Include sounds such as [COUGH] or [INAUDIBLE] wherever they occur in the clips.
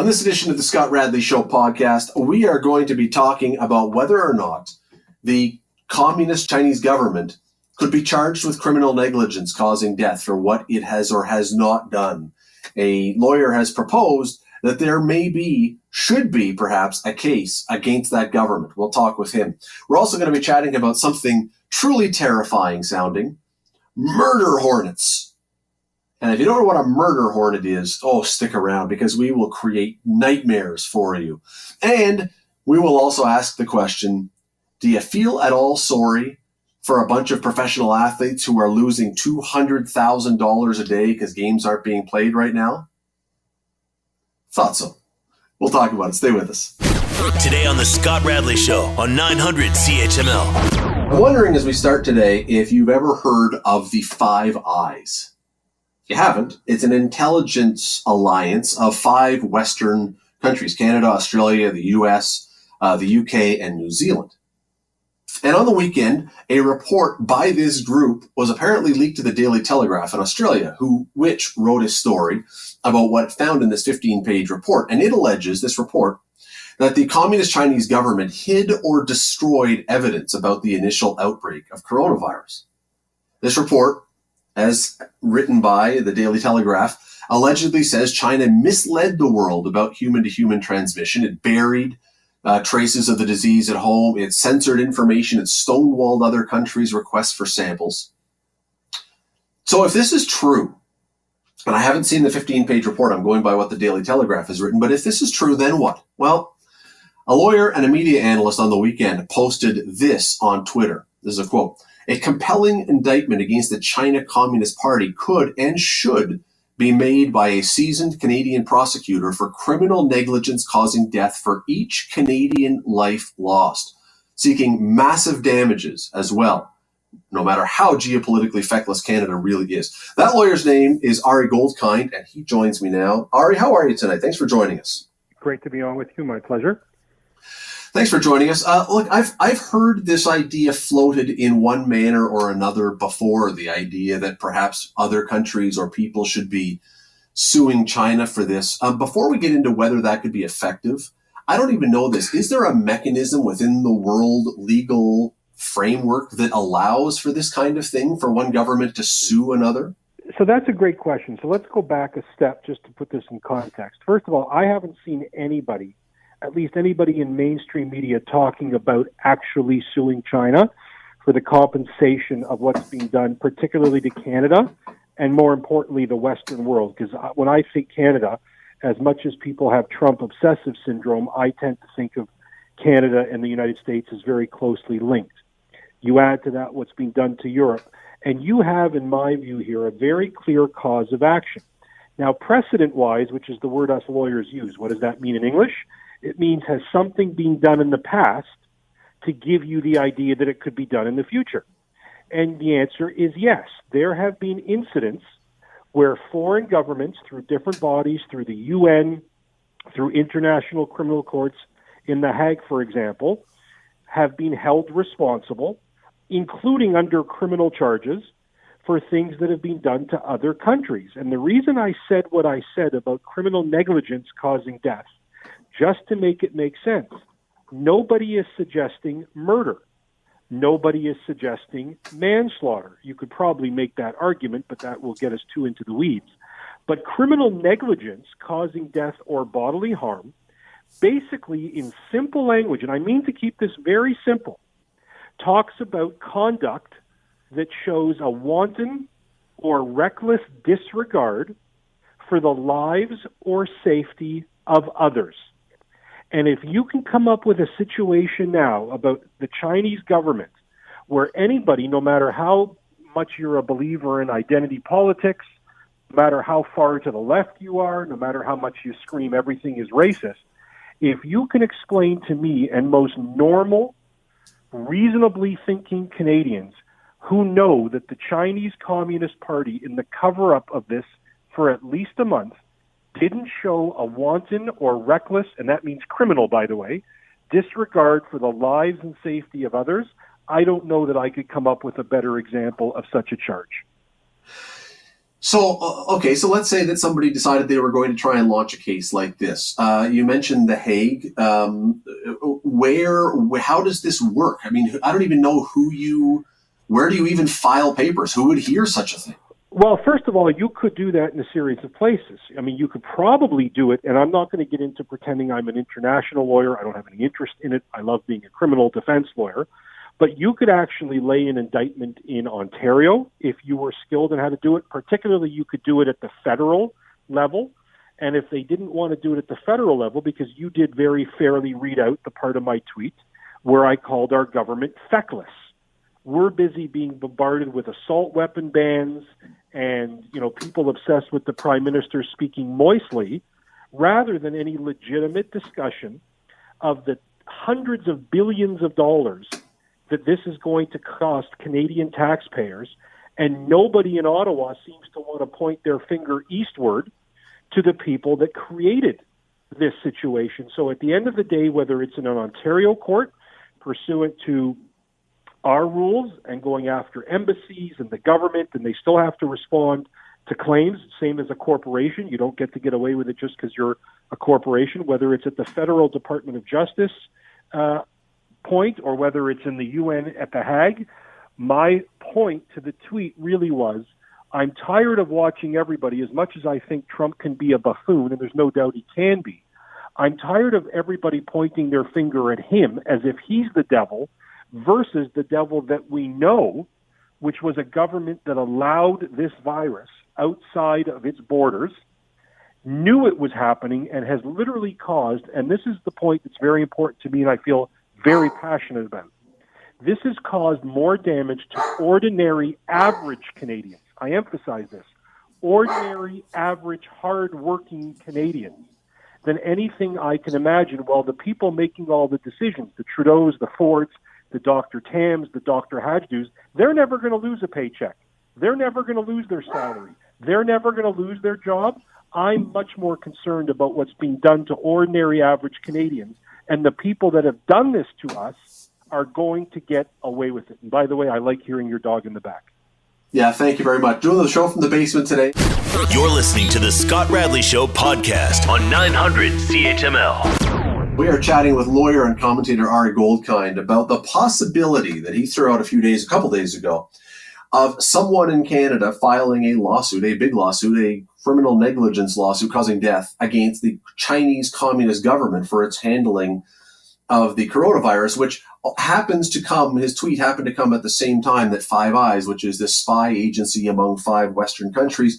On this edition of the Scott Radley Show podcast, we are going to be talking about whether or not the communist Chinese government could be charged with criminal negligence causing death for what it has or has not done. A lawyer has proposed that there may be, should be perhaps, a case against that government. We'll talk with him. We're also going to be chatting about something truly terrifying sounding murder hornets. And if you don't know what a murder hornet is, oh, stick around because we will create nightmares for you. And we will also ask the question Do you feel at all sorry for a bunch of professional athletes who are losing $200,000 a day because games aren't being played right now? Thought so. We'll talk about it. Stay with us. Today on The Scott Radley Show on 900 CHML. I'm wondering as we start today if you've ever heard of the Five Eyes. You haven't, it's an intelligence alliance of five Western countries Canada, Australia, the US, uh, the UK, and New Zealand. And on the weekend, a report by this group was apparently leaked to the Daily Telegraph in Australia, who which wrote a story about what found in this 15-page report. And it alleges this report that the communist Chinese government hid or destroyed evidence about the initial outbreak of coronavirus. This report, as written by the Daily Telegraph, allegedly says China misled the world about human to human transmission. It buried uh, traces of the disease at home. It censored information. It stonewalled other countries' requests for samples. So if this is true, and I haven't seen the 15 page report, I'm going by what the Daily Telegraph has written, but if this is true, then what? Well, a lawyer and a media analyst on the weekend posted this on Twitter. This is a quote. A compelling indictment against the China Communist Party could and should be made by a seasoned Canadian prosecutor for criminal negligence causing death for each Canadian life lost, seeking massive damages as well, no matter how geopolitically feckless Canada really is. That lawyer's name is Ari Goldkind, and he joins me now. Ari, how are you tonight? Thanks for joining us. Great to be on with you. My pleasure. Thanks for joining us. Uh, look, I've I've heard this idea floated in one manner or another before. The idea that perhaps other countries or people should be suing China for this. Um, before we get into whether that could be effective, I don't even know this. Is there a mechanism within the world legal framework that allows for this kind of thing for one government to sue another? So that's a great question. So let's go back a step just to put this in context. First of all, I haven't seen anybody at least anybody in mainstream media talking about actually suing China for the compensation of what's being done, particularly to Canada and more importantly, the Western world. Because when I think Canada, as much as people have Trump obsessive syndrome, I tend to think of Canada and the United States as very closely linked. You add to that what's being done to Europe, and you have, in my view, here a very clear cause of action. Now, precedent wise, which is the word us lawyers use, what does that mean in English? It means has something been done in the past to give you the idea that it could be done in the future? And the answer is yes. There have been incidents where foreign governments, through different bodies, through the UN, through international criminal courts in The Hague, for example, have been held responsible, including under criminal charges, for things that have been done to other countries. And the reason I said what I said about criminal negligence causing death just to make it make sense. Nobody is suggesting murder. Nobody is suggesting manslaughter. You could probably make that argument, but that will get us too into the weeds. But criminal negligence causing death or bodily harm, basically in simple language, and I mean to keep this very simple, talks about conduct that shows a wanton or reckless disregard for the lives or safety of others. And if you can come up with a situation now about the Chinese government where anybody, no matter how much you're a believer in identity politics, no matter how far to the left you are, no matter how much you scream everything is racist, if you can explain to me and most normal, reasonably thinking Canadians who know that the Chinese Communist Party, in the cover up of this for at least a month, didn't show a wanton or reckless, and that means criminal, by the way, disregard for the lives and safety of others, I don't know that I could come up with a better example of such a charge. So, uh, okay, so let's say that somebody decided they were going to try and launch a case like this. Uh, you mentioned The Hague. Um, where, how does this work? I mean, I don't even know who you, where do you even file papers? Who would hear such a thing? Well, first of all, you could do that in a series of places. I mean, you could probably do it, and I'm not going to get into pretending I'm an international lawyer. I don't have any interest in it. I love being a criminal defense lawyer. But you could actually lay an indictment in Ontario if you were skilled in how to do it. Particularly, you could do it at the federal level. And if they didn't want to do it at the federal level, because you did very fairly read out the part of my tweet where I called our government feckless. We're busy being bombarded with assault weapon bans and you know people obsessed with the prime minister speaking moistly, rather than any legitimate discussion of the hundreds of billions of dollars that this is going to cost Canadian taxpayers, and nobody in Ottawa seems to want to point their finger eastward to the people that created this situation. So at the end of the day, whether it's in an Ontario court pursuant to our rules and going after embassies and the government, and they still have to respond to claims, same as a corporation. You don't get to get away with it just because you're a corporation, whether it's at the Federal Department of Justice uh, point or whether it's in the UN at the Hague. My point to the tweet really was I'm tired of watching everybody, as much as I think Trump can be a buffoon, and there's no doubt he can be. I'm tired of everybody pointing their finger at him as if he's the devil versus the devil that we know, which was a government that allowed this virus outside of its borders, knew it was happening, and has literally caused, and this is the point that's very important to me, and I feel very passionate about. This has caused more damage to ordinary, average Canadians. I emphasize this ordinary, average, hard-working Canadians than anything I can imagine. While the people making all the decisions, the Trudeaus, the Fords, the Dr. Tams, the Dr. Hajdu's, they're never going to lose a paycheck. They're never going to lose their salary. They're never going to lose their job. I'm much more concerned about what's being done to ordinary, average Canadians and the people that have done this to us are going to get away with it. And by the way, I like hearing your dog in the back. Yeah, thank you very much. Doing the show from the basement today. You're listening to the Scott Radley Show podcast on 900 CHML. We are chatting with lawyer and commentator Ari Goldkind about the possibility that he threw out a few days, a couple days ago, of someone in Canada filing a lawsuit, a big lawsuit, a criminal negligence lawsuit causing death against the Chinese Communist government for its handling of the coronavirus, which happens to come, his tweet happened to come at the same time that Five Eyes, which is this spy agency among five Western countries,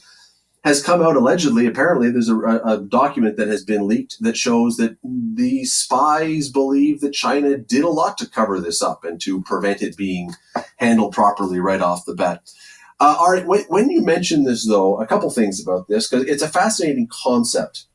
has come out allegedly. Apparently, there's a, a, document that has been leaked that shows that the spies believe that China did a lot to cover this up and to prevent it being handled properly right off the bat. Uh, all right, when, when you mention this, though, a couple things about this because it's a fascinating concept.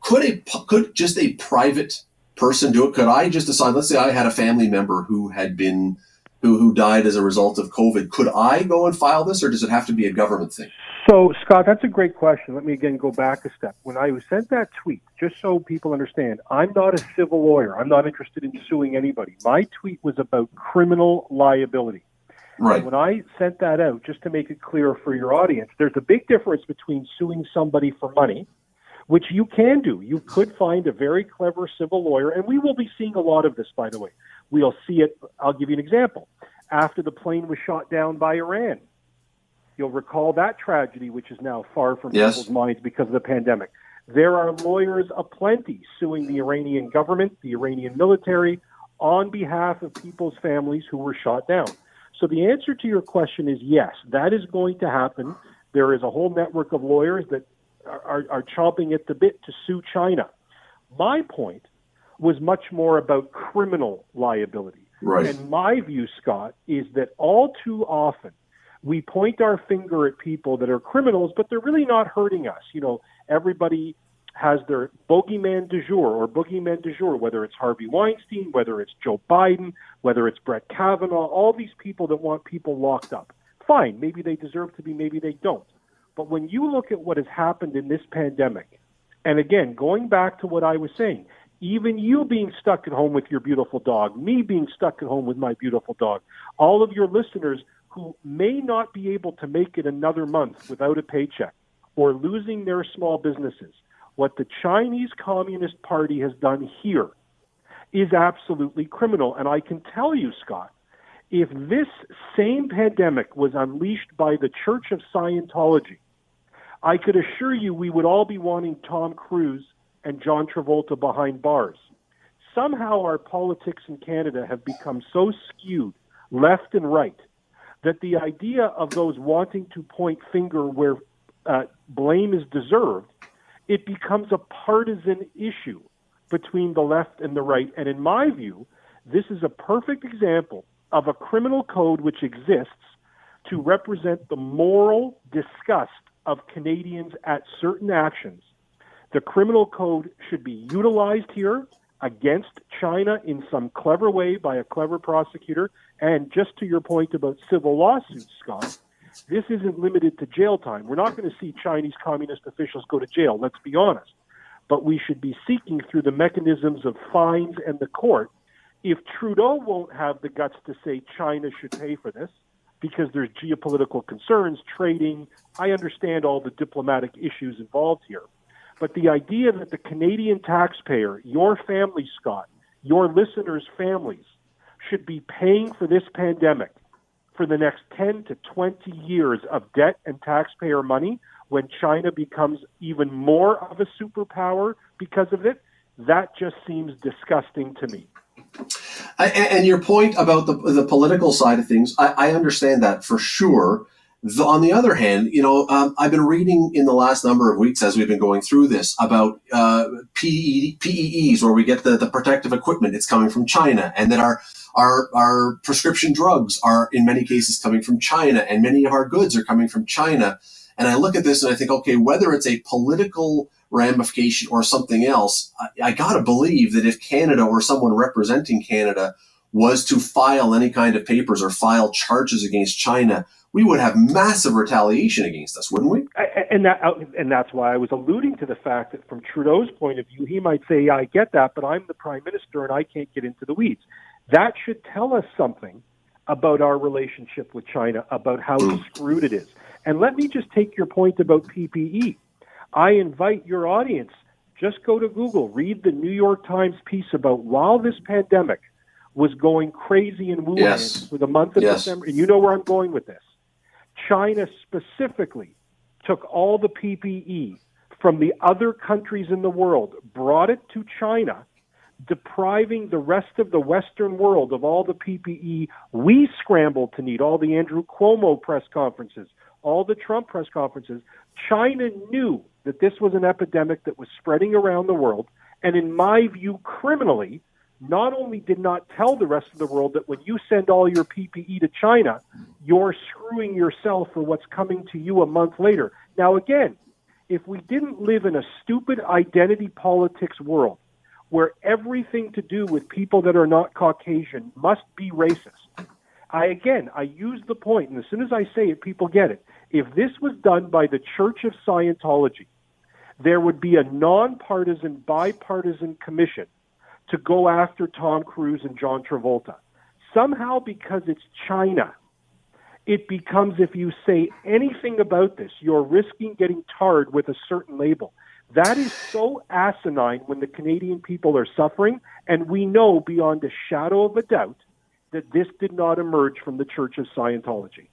Could a could just a private person do it? Could I just decide? Let's say I had a family member who had been who who died as a result of COVID. Could I go and file this, or does it have to be a government thing? So, Scott, that's a great question. Let me again go back a step. When I sent that tweet, just so people understand, I'm not a civil lawyer. I'm not interested in suing anybody. My tweet was about criminal liability. Right. when I sent that out, just to make it clear for your audience, there's a big difference between suing somebody for money, which you can do. You could find a very clever civil lawyer, and we will be seeing a lot of this, by the way. We'll see it. I'll give you an example. After the plane was shot down by Iran, you'll recall that tragedy, which is now far from yes. people's minds because of the pandemic. There are lawyers aplenty suing the Iranian government, the Iranian military, on behalf of people's families who were shot down. So the answer to your question is yes, that is going to happen. There is a whole network of lawyers that are, are, are chomping at the bit to sue China. My point was much more about criminal liability. Right. And my view, Scott, is that all too often we point our finger at people that are criminals, but they're really not hurting us. You know, everybody has their bogeyman du jour or boogeyman du jour, whether it's Harvey Weinstein, whether it's Joe Biden, whether it's Brett Kavanaugh, all these people that want people locked up. Fine, maybe they deserve to be, maybe they don't. But when you look at what has happened in this pandemic, and again, going back to what I was saying, even you being stuck at home with your beautiful dog, me being stuck at home with my beautiful dog, all of your listeners who may not be able to make it another month without a paycheck or losing their small businesses. What the Chinese Communist Party has done here is absolutely criminal. And I can tell you, Scott, if this same pandemic was unleashed by the Church of Scientology, I could assure you we would all be wanting Tom Cruise and John Travolta behind bars. Somehow our politics in Canada have become so skewed, left and right, that the idea of those wanting to point finger where uh, blame is deserved, it becomes a partisan issue between the left and the right. And in my view, this is a perfect example of a criminal code which exists to represent the moral disgust of Canadians at certain actions. The criminal code should be utilized here against China in some clever way by a clever prosecutor. And just to your point about civil lawsuits, Scott, this isn't limited to jail time. We're not going to see Chinese communist officials go to jail, let's be honest. But we should be seeking through the mechanisms of fines and the court if Trudeau won't have the guts to say China should pay for this because there's geopolitical concerns, trading, I understand all the diplomatic issues involved here. But the idea that the Canadian taxpayer, your family, Scott, your listeners' families, should be paying for this pandemic for the next 10 to 20 years of debt and taxpayer money when China becomes even more of a superpower because of it, that just seems disgusting to me. And your point about the, the political side of things, I, I understand that for sure. The, on the other hand, you know, um, I've been reading in the last number of weeks as we've been going through this about uh, PE, PEEs, where we get the, the protective equipment. It's coming from China, and that our our our prescription drugs are in many cases coming from China, and many of our goods are coming from China. And I look at this and I think, okay, whether it's a political ramification or something else, I, I got to believe that if Canada or someone representing Canada was to file any kind of papers or file charges against China, we would have massive retaliation against us, wouldn't we? And that, and that's why I was alluding to the fact that, from Trudeau's point of view, he might say, yeah, "I get that, but I'm the prime minister and I can't get into the weeds." That should tell us something about our relationship with China, about how mm. screwed it is. And let me just take your point about PPE. I invite your audience just go to Google, read the New York Times piece about while this pandemic was going crazy in Wuhan yes. for the month of yes. December, and you know where I'm going with this. China specifically took all the PPE from the other countries in the world, brought it to China, depriving the rest of the Western world of all the PPE we scrambled to need, all the Andrew Cuomo press conferences, all the Trump press conferences, China knew that this was an epidemic that was spreading around the world, and in my view, criminally, not only did not tell the rest of the world that when you send all your PPE to China, you're screwing yourself for what's coming to you a month later. Now, again, if we didn't live in a stupid identity politics world where everything to do with people that are not Caucasian must be racist, I again, I use the point, and as soon as I say it, people get it. If this was done by the Church of Scientology, there would be a nonpartisan, bipartisan commission to go after Tom Cruise and John Travolta. Somehow, because it's China, it becomes if you say anything about this, you're risking getting tarred with a certain label. That is so asinine when the Canadian people are suffering, and we know beyond a shadow of a doubt that this did not emerge from the Church of Scientology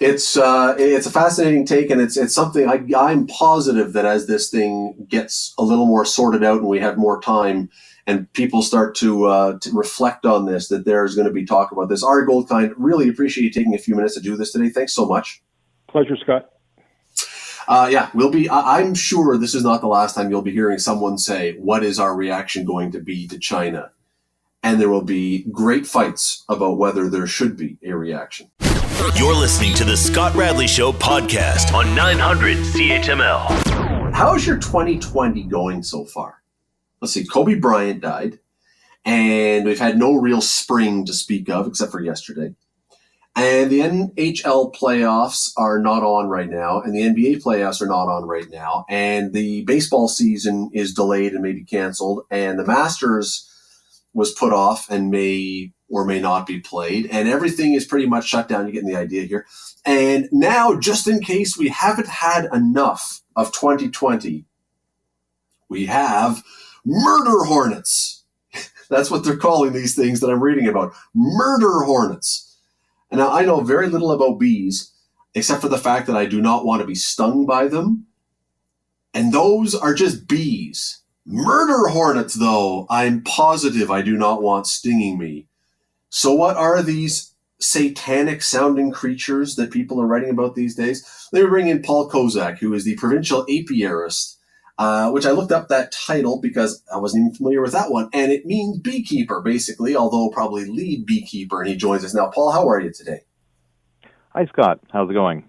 it's uh, it's a fascinating take, and it's it's something I, I'm positive that as this thing gets a little more sorted out and we have more time, and people start to uh, to reflect on this, that there's going to be talk about this. Ari Goldkind, really appreciate you taking a few minutes to do this today. Thanks so much. Pleasure, Scott. Uh, yeah, we'll be. I, I'm sure this is not the last time you'll be hearing someone say, "What is our reaction going to be to China?" And there will be great fights about whether there should be a reaction. You're listening to the Scott Radley Show podcast on 900 CHML. How's your 2020 going so far? Let's see, Kobe Bryant died, and we've had no real spring to speak of except for yesterday. And the NHL playoffs are not on right now, and the NBA playoffs are not on right now, and the baseball season is delayed and maybe canceled, and the Masters was put off and may or may not be played, and everything is pretty much shut down. You're getting the idea here. And now, just in case we haven't had enough of 2020, we have murder hornets. [LAUGHS] That's what they're calling these things that I'm reading about. Murder hornets. And now I know very little about bees, except for the fact that I do not want to be stung by them. And those are just bees. Murder hornets, though, I'm positive I do not want stinging me. So, what are these satanic sounding creatures that people are writing about these days? Let me bring in Paul Kozak, who is the provincial apiarist, uh, which I looked up that title because I wasn't even familiar with that one. And it means beekeeper, basically, although probably lead beekeeper. And he joins us now. Paul, how are you today? Hi, Scott. How's it going?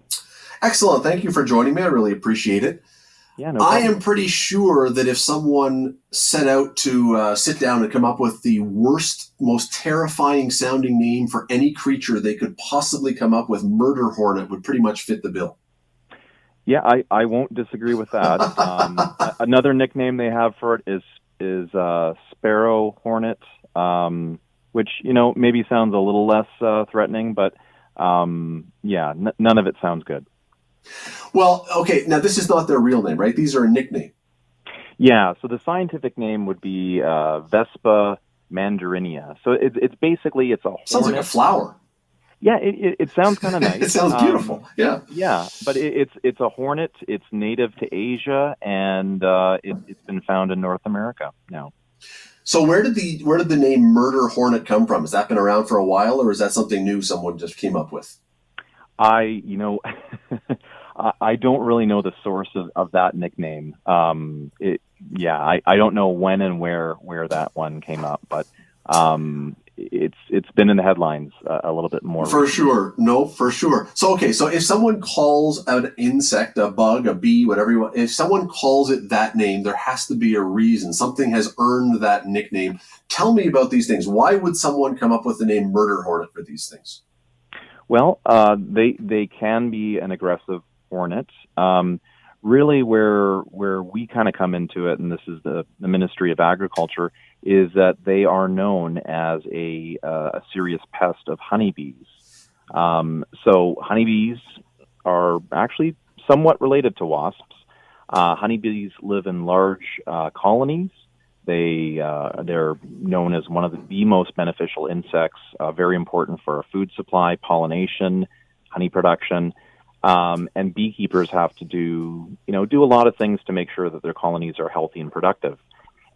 Excellent. Thank you for joining me. I really appreciate it. Yeah, no I am pretty sure that if someone set out to uh, sit down and come up with the worst, most terrifying sounding name for any creature they could possibly come up with, murder hornet would pretty much fit the bill. Yeah, I, I won't disagree with that. [LAUGHS] Um, another nickname they have for it is is uh, sparrow hornet, um, which you know maybe sounds a little less uh, threatening, but um, yeah, n- none of it sounds good. Well, okay, now this is not their real name, right? These are a nickname. Yeah, so the scientific name would be uh, Vespa mandarinia. So it, it's basically it's a hornet. Sounds like a flower. yeah, it, it, it sounds kind of [LAUGHS] nice. it sounds Um, beautiful. yeah. Yeah, but it, it's it's a hornet. It's native to Asia, and uh, it, it's been found in North America now. So where did the where did the name murder hornet come from? Has that been around for a while, or is that something new someone just came up with? I, you know, [LAUGHS] I- I don't really know the source of, of that nickname. Um, it, yeah, I, I don't know when and where where that one came up, but um, it's it's been in the headlines a, a little bit more. For sure. No, for sure. So, okay, so if someone calls an insect, a bug, a bee, whatever you want, if someone calls it that name, there has to be a reason. Something has earned that nickname. Tell me about these things. Why would someone come up with the name murder hornet for these things? Well, uh, they they can be an aggressive hornet. Um, really, where where we kind of come into it, and this is the, the Ministry of Agriculture, is that they are known as a uh, a serious pest of honeybees. Um, so honeybees are actually somewhat related to wasps. Uh, honeybees live in large uh, colonies. They uh, they're known as one of the, the most beneficial insects, uh, very important for our food supply, pollination, honey production, um, and beekeepers have to do you know do a lot of things to make sure that their colonies are healthy and productive.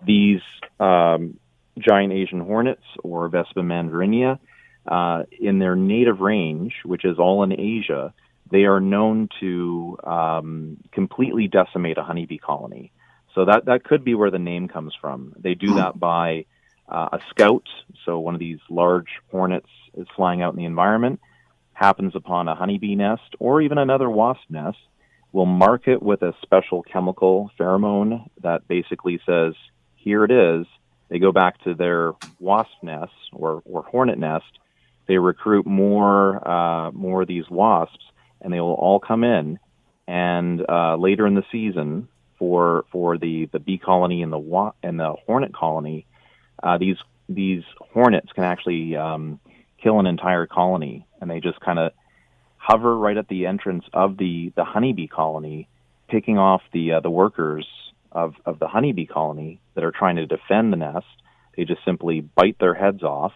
These um, giant Asian hornets or Vespa mandarinia, uh, in their native range, which is all in Asia, they are known to um, completely decimate a honeybee colony. So that that could be where the name comes from. They do that by uh, a scout. So one of these large hornets is flying out in the environment, happens upon a honeybee nest or even another wasp nest, will mark it with a special chemical pheromone that basically says, "Here it is." They go back to their wasp nest or, or hornet nest. They recruit more uh, more of these wasps, and they will all come in. And uh, later in the season, for for the the bee colony and the wa- and the hornet colony, uh, these these hornets can actually um, kill an entire colony, and they just kind of hover right at the entrance of the the honeybee colony, picking off the uh, the workers of of the honeybee colony that are trying to defend the nest. They just simply bite their heads off,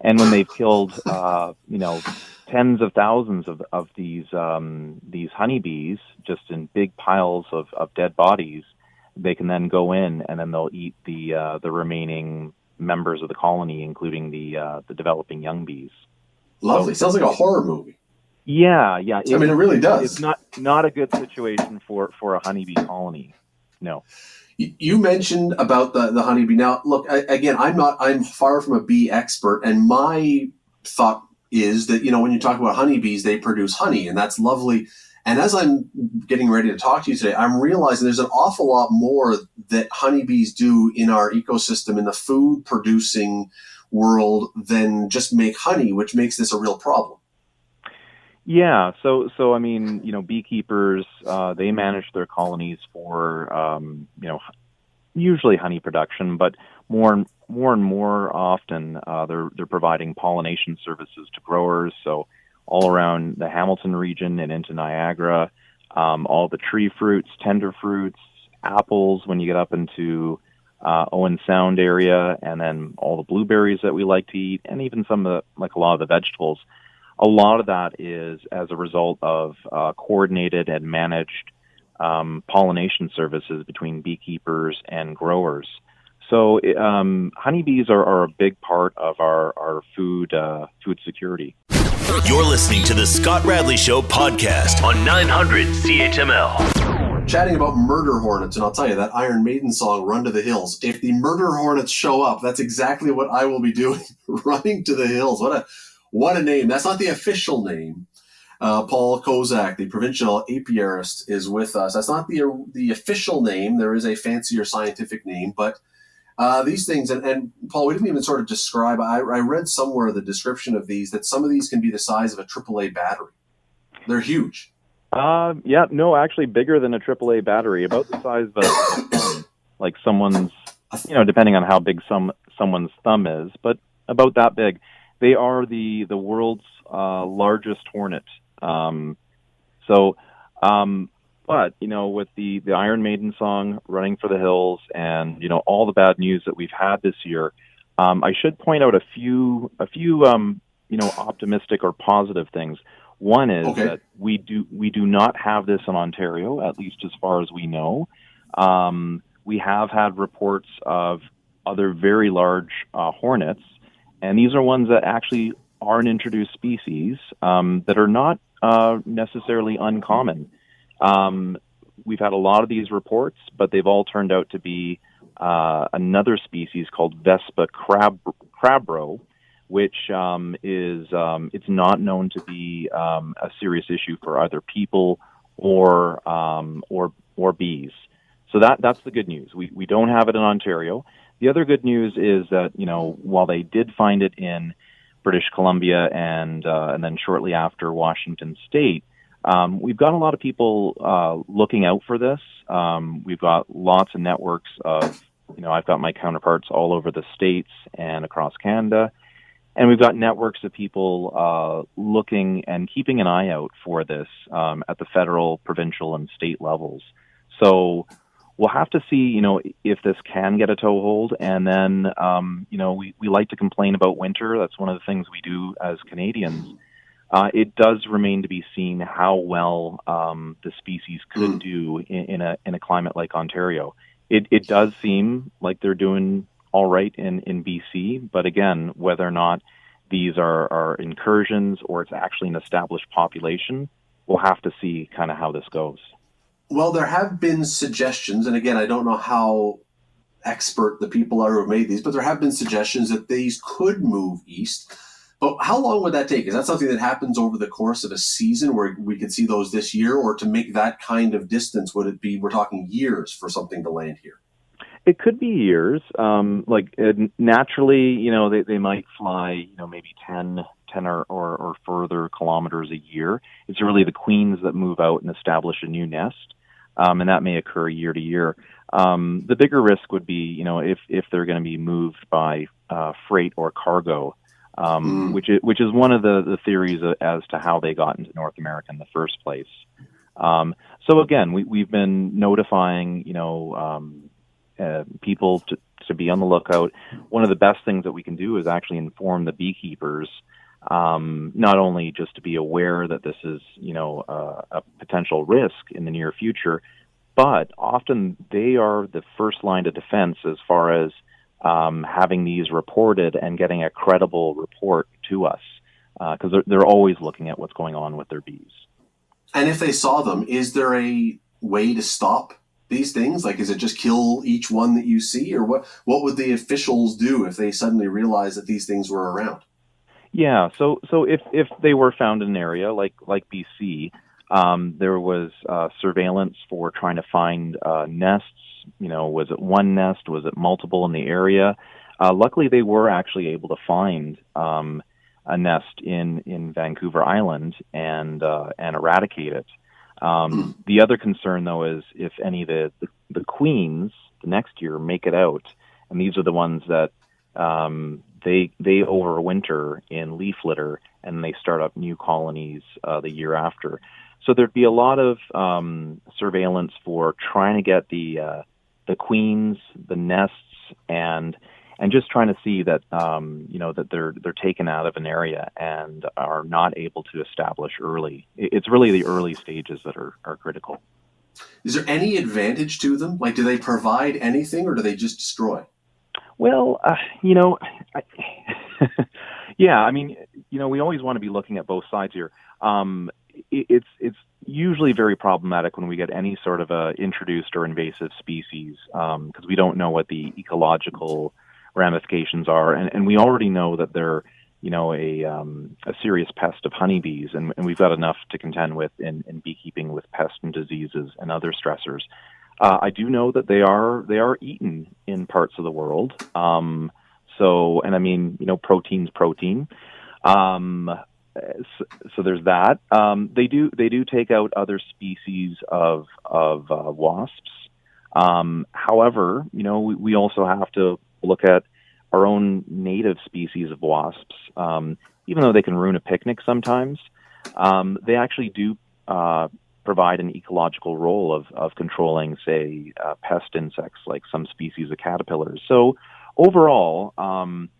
and when they've killed, [LAUGHS] uh, you know, tens of thousands of, of these um, these honeybees just in big piles of, of dead bodies, they can then go in and then they'll eat the uh, the remaining members of the colony, including the uh, the developing young bees. Lovely. Sounds like a horror movie. Yeah, yeah. I mean, it really does. It's not not a good situation for for a honeybee colony. No. You- You mentioned about the, the honeybee. Now, look, I, again, I'm not, I'm far from a bee expert, and my thought is that, you know, when you talk about honeybees, they produce honey, and that's lovely. And as I'm getting ready to talk to you today, I'm realizing there's an awful lot more that honeybees do in our ecosystem, in the food producing world, than just make honey, which makes this a real problem. Yeah, so so I mean, you know, beekeepers uh, they manage their colonies for um, you know usually honey production, but more and more and more often uh, they're they're providing pollination services to growers. So all around the Hamilton region and into Niagara, um, all the tree fruits, tender fruits, apples. When you get up into uh, Owen Sound area, and then all the blueberries that we like to eat, and even some of the like a lot of the vegetables. A lot of that is as a result of uh, coordinated and managed um, pollination services between beekeepers and growers. So um, honeybees are, are, a big part of our, our food uh, food security. You're listening to the Scott Radley Show podcast on 900 CHML. Chatting about murder hornets, and I'll tell you that Iron Maiden song, Run to the Hills. If the murder hornets show up, that's exactly what I will be doing, [LAUGHS] running to the hills. What a what a name. That's not the official name, uh, Paul Kozak, the provincial apiarist, is with us. That's not the the official name. There is a fancier scientific name, but uh, these things, and, and, Paul, we didn't even sort of describe. I, I, read somewhere the description of these that some of these can be the size of a AAA battery. They're huge. Uh, yeah, no, actually bigger than a AAA battery, about the size of a, [COUGHS] like someone's, you know, depending on how big some someone's thumb is, but about that big. They are the the world's uh, largest hornet. Um, so, um, but you know, with the the Iron Maiden song "Running for the Hills" and you know all the bad news that we've had this year, um, I should point out a few a few um, you know optimistic or positive things. One is okay. that we do we do not have this in Ontario, at least as far as we know. Um, we have had reports of other very large uh, hornets, and these are ones that actually are an introduced species um, that are not uh, necessarily uncommon. Um, we've had a lot of these reports, but they've all turned out to be uh, another species called Vespa crab crabro, which um, is um, it's not known to be um, a serious issue for either people or um, or or bees. So that that's the good news. We we don't have it in Ontario. The other good news is that you know while they did find it in British Columbia and uh, and then shortly after Washington State, um, we've got a lot of people uh, looking out for this. Um, we've got lots of networks of you know I've got my counterparts all over the states and across Canada, and we've got networks of people uh, looking and keeping an eye out for this um, at the federal, provincial, and state levels. So we'll have to see, you know, if this can get a toehold. And then, um, you know, we, we like to complain about winter. That's one of the things we do as Canadians. Uh, it does remain to be seen how well um, the species could mm. do in, in, a in a climate like Ontario. It it does seem like they're doing all right in in BC, but again, whether or not these are, are incursions or it's actually an established population, we'll have to see kind of how this goes. Well, there have been suggestions, and again, I don't know how expert the people are who made these, but there have been suggestions that these could move east. But how long would that take? Is that something that happens over the course of a season where we could see those this year, or to make that kind of distance, would it be we're talking years for something to land here? It could be years. Um, like it, naturally, you know, they, they might fly, you know, maybe 10, 10 or, or, or further kilometers a year. It's really the queens that move out and establish a new nest um, and that may occur year to year. Um, the bigger risk would be, you know, if if they're going to be moved by uh, freight or cargo, um, mm. which is which is one of the, the theories as to how they got into North America in the first place. Um, so again, we we've been notifying, you know, um, uh, people to to be on the lookout. One of the best things that we can do is actually inform the beekeepers um, not only just to be aware that this is, you know, uh, a potential risk in the near future, but often they are the first line of defense as far as um, having these reported and getting a credible report to us because uh, they're, they're always looking at what's going on with their bees. And if they saw them, is there a way to stop these things? Like, is it just kill each one that you see, or what? What would the officials do if they suddenly realized that these things were around? Yeah, so so if if they were found in an area like like BC, um, there was uh, surveillance for trying to find uh, nests. You know, was it one nest? Was it multiple in the area? Uh, luckily, they were actually able to find um, a nest in in Vancouver Island and uh, and eradicate it. Um, the other concern, though, is if any of the, the, the queens the next year make it out, and these are the ones that um, they they overwinter in leaf litter and they start up new colonies uh, the year after. So there'd be a lot of um, surveillance for trying to get the uh, the queens, the nests, and and just trying to see that um, you know that they're they're taken out of an area and are not able to establish early. It's really the early stages that are, are critical. Is there any advantage to them? Like, do they provide anything, or do they just destroy? Well, uh, you know, I, [LAUGHS] yeah, I mean, you know, we always want to be looking at both sides here. Um, it's it's usually very problematic when we get any sort of a introduced or invasive species because um, we don't know what the ecological ramifications are, and, and we already know that they're you know a um, a serious pest of honeybees, and, and we've got enough to contend with in, in beekeeping with pests and diseases and other stressors. Uh, I do know that they are they are eaten in parts of the world. Um, so, and I mean, you know, protein's protein. Um, so, there's that. Um, they do they do take out other species of of uh, wasps. Um, however, you know, we, we, also have to look at our own native species of wasps. Um, even though they can ruin a picnic sometimes, um, they actually do uh, provide an ecological role of, of controlling, say, uh, pest insects like some species of caterpillars. So overall, um,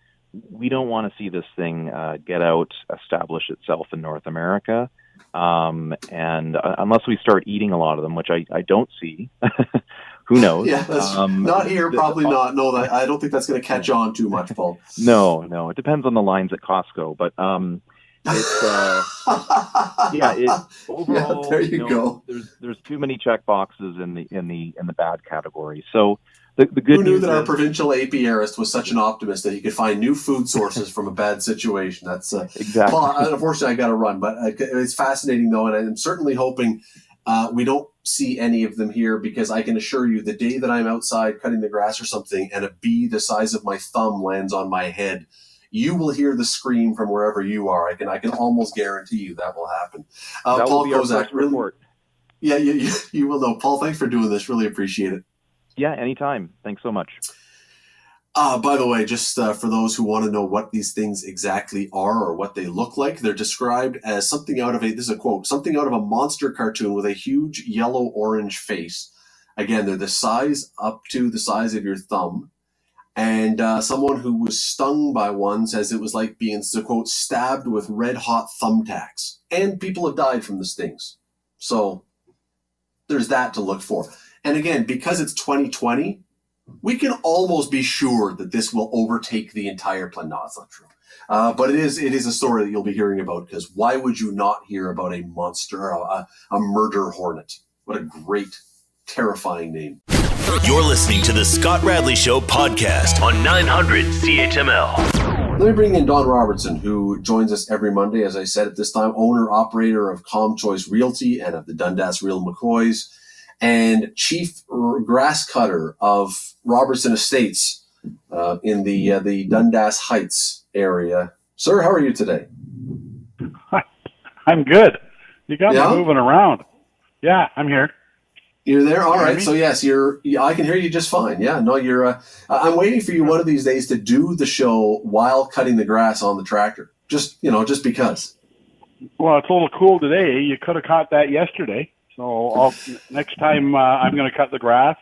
we don't want to see this thing uh, get out, establish itself in North America. Um, and uh, unless we start eating a lot of them, which I, I don't see, [LAUGHS] who knows? Yeah, um, not here, probably the, not. No, I don't think that's going to catch on too much, Paul. [LAUGHS] No, no, it depends on the lines at Costco, but um, it's uh, [LAUGHS] yeah. It, overall, yeah, there you, you know, go. There's there's too many check boxes in the in the in the bad category. So the, the good Who knew that is, our provincial apiarist was such an optimist that he could find new food sources from a bad situation? That's uh, exactly. Well, unfortunately, I got to run, but uh, it's fascinating though, and I'm certainly hoping uh, we don't see any of them here because I can assure you, the day that I'm outside cutting the grass or something, and a bee the size of my thumb lands on my head you will hear the scream from wherever you are. I can I can almost guarantee you that will happen. Uh, that Paul will be Kozak, really, report. Yeah, you, you, you will know. Paul, thanks for doing this. Really appreciate it. Yeah, anytime. Thanks so much. Uh, by the way, just uh, for those who want to know what these things exactly are or what they look like, they're described as something out of a, this is a quote, something out of a monster cartoon with a huge yellow orange face. Again, they're the size up to the size of your thumb. And uh, someone who was stung by one says it was like being, to quote, stabbed with red hot thumbtacks. And people have died from the stings. So there's that to look for. And again, because it's 2020, we can almost be sure that this will overtake the entire planet. No, it's not true. Uh, but it is it is a story that you'll be hearing about because why would you not hear about a monster, a, a murder hornet? What a great, terrifying name. You're listening to the Scott Radley Show podcast on 900 CHML. Let me bring in Don Robertson, who joins us every Monday, as I said at this time, owner operator of ComChoice Realty and of the Dundas Real McCoys, and chief grass cutter of Robertson Estates uh, in the uh, the Dundas Heights area. Sir, how are you today? [LAUGHS] I'm good. You got yeah? me moving around. Yeah, I'm here. You're there. All right. So yes, you're. I can hear you just fine. Yeah. No, you're. Uh, I'm waiting for you one of these days to do the show while cutting the grass on the tractor. Just you know, just because. Well, it's a little cool today. You could have caught that yesterday. So I'll, next time uh, I'm going to cut the grass,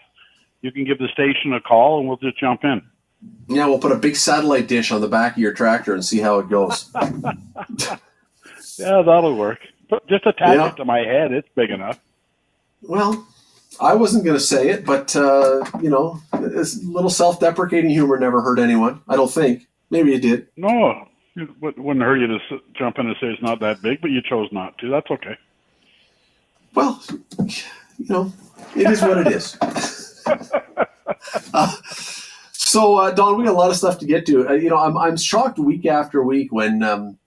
you can give the station a call and we'll just jump in. Yeah, we'll put a big satellite dish on the back of your tractor and see how it goes. [LAUGHS] yeah, that'll work. Just attach yeah. it to my head. It's big enough. Well, I wasn't going to say it, but uh, you know, this little self-deprecating humor never hurt anyone. I don't think. Maybe it did. No, it wouldn't hurt you to jump in and say it's not that big, but you chose not to. That's okay. Well, you know, it is what it is. [LAUGHS] uh, so, uh, Don, we got a lot of stuff to get to. Uh, you know, I'm I'm shocked week after week when um,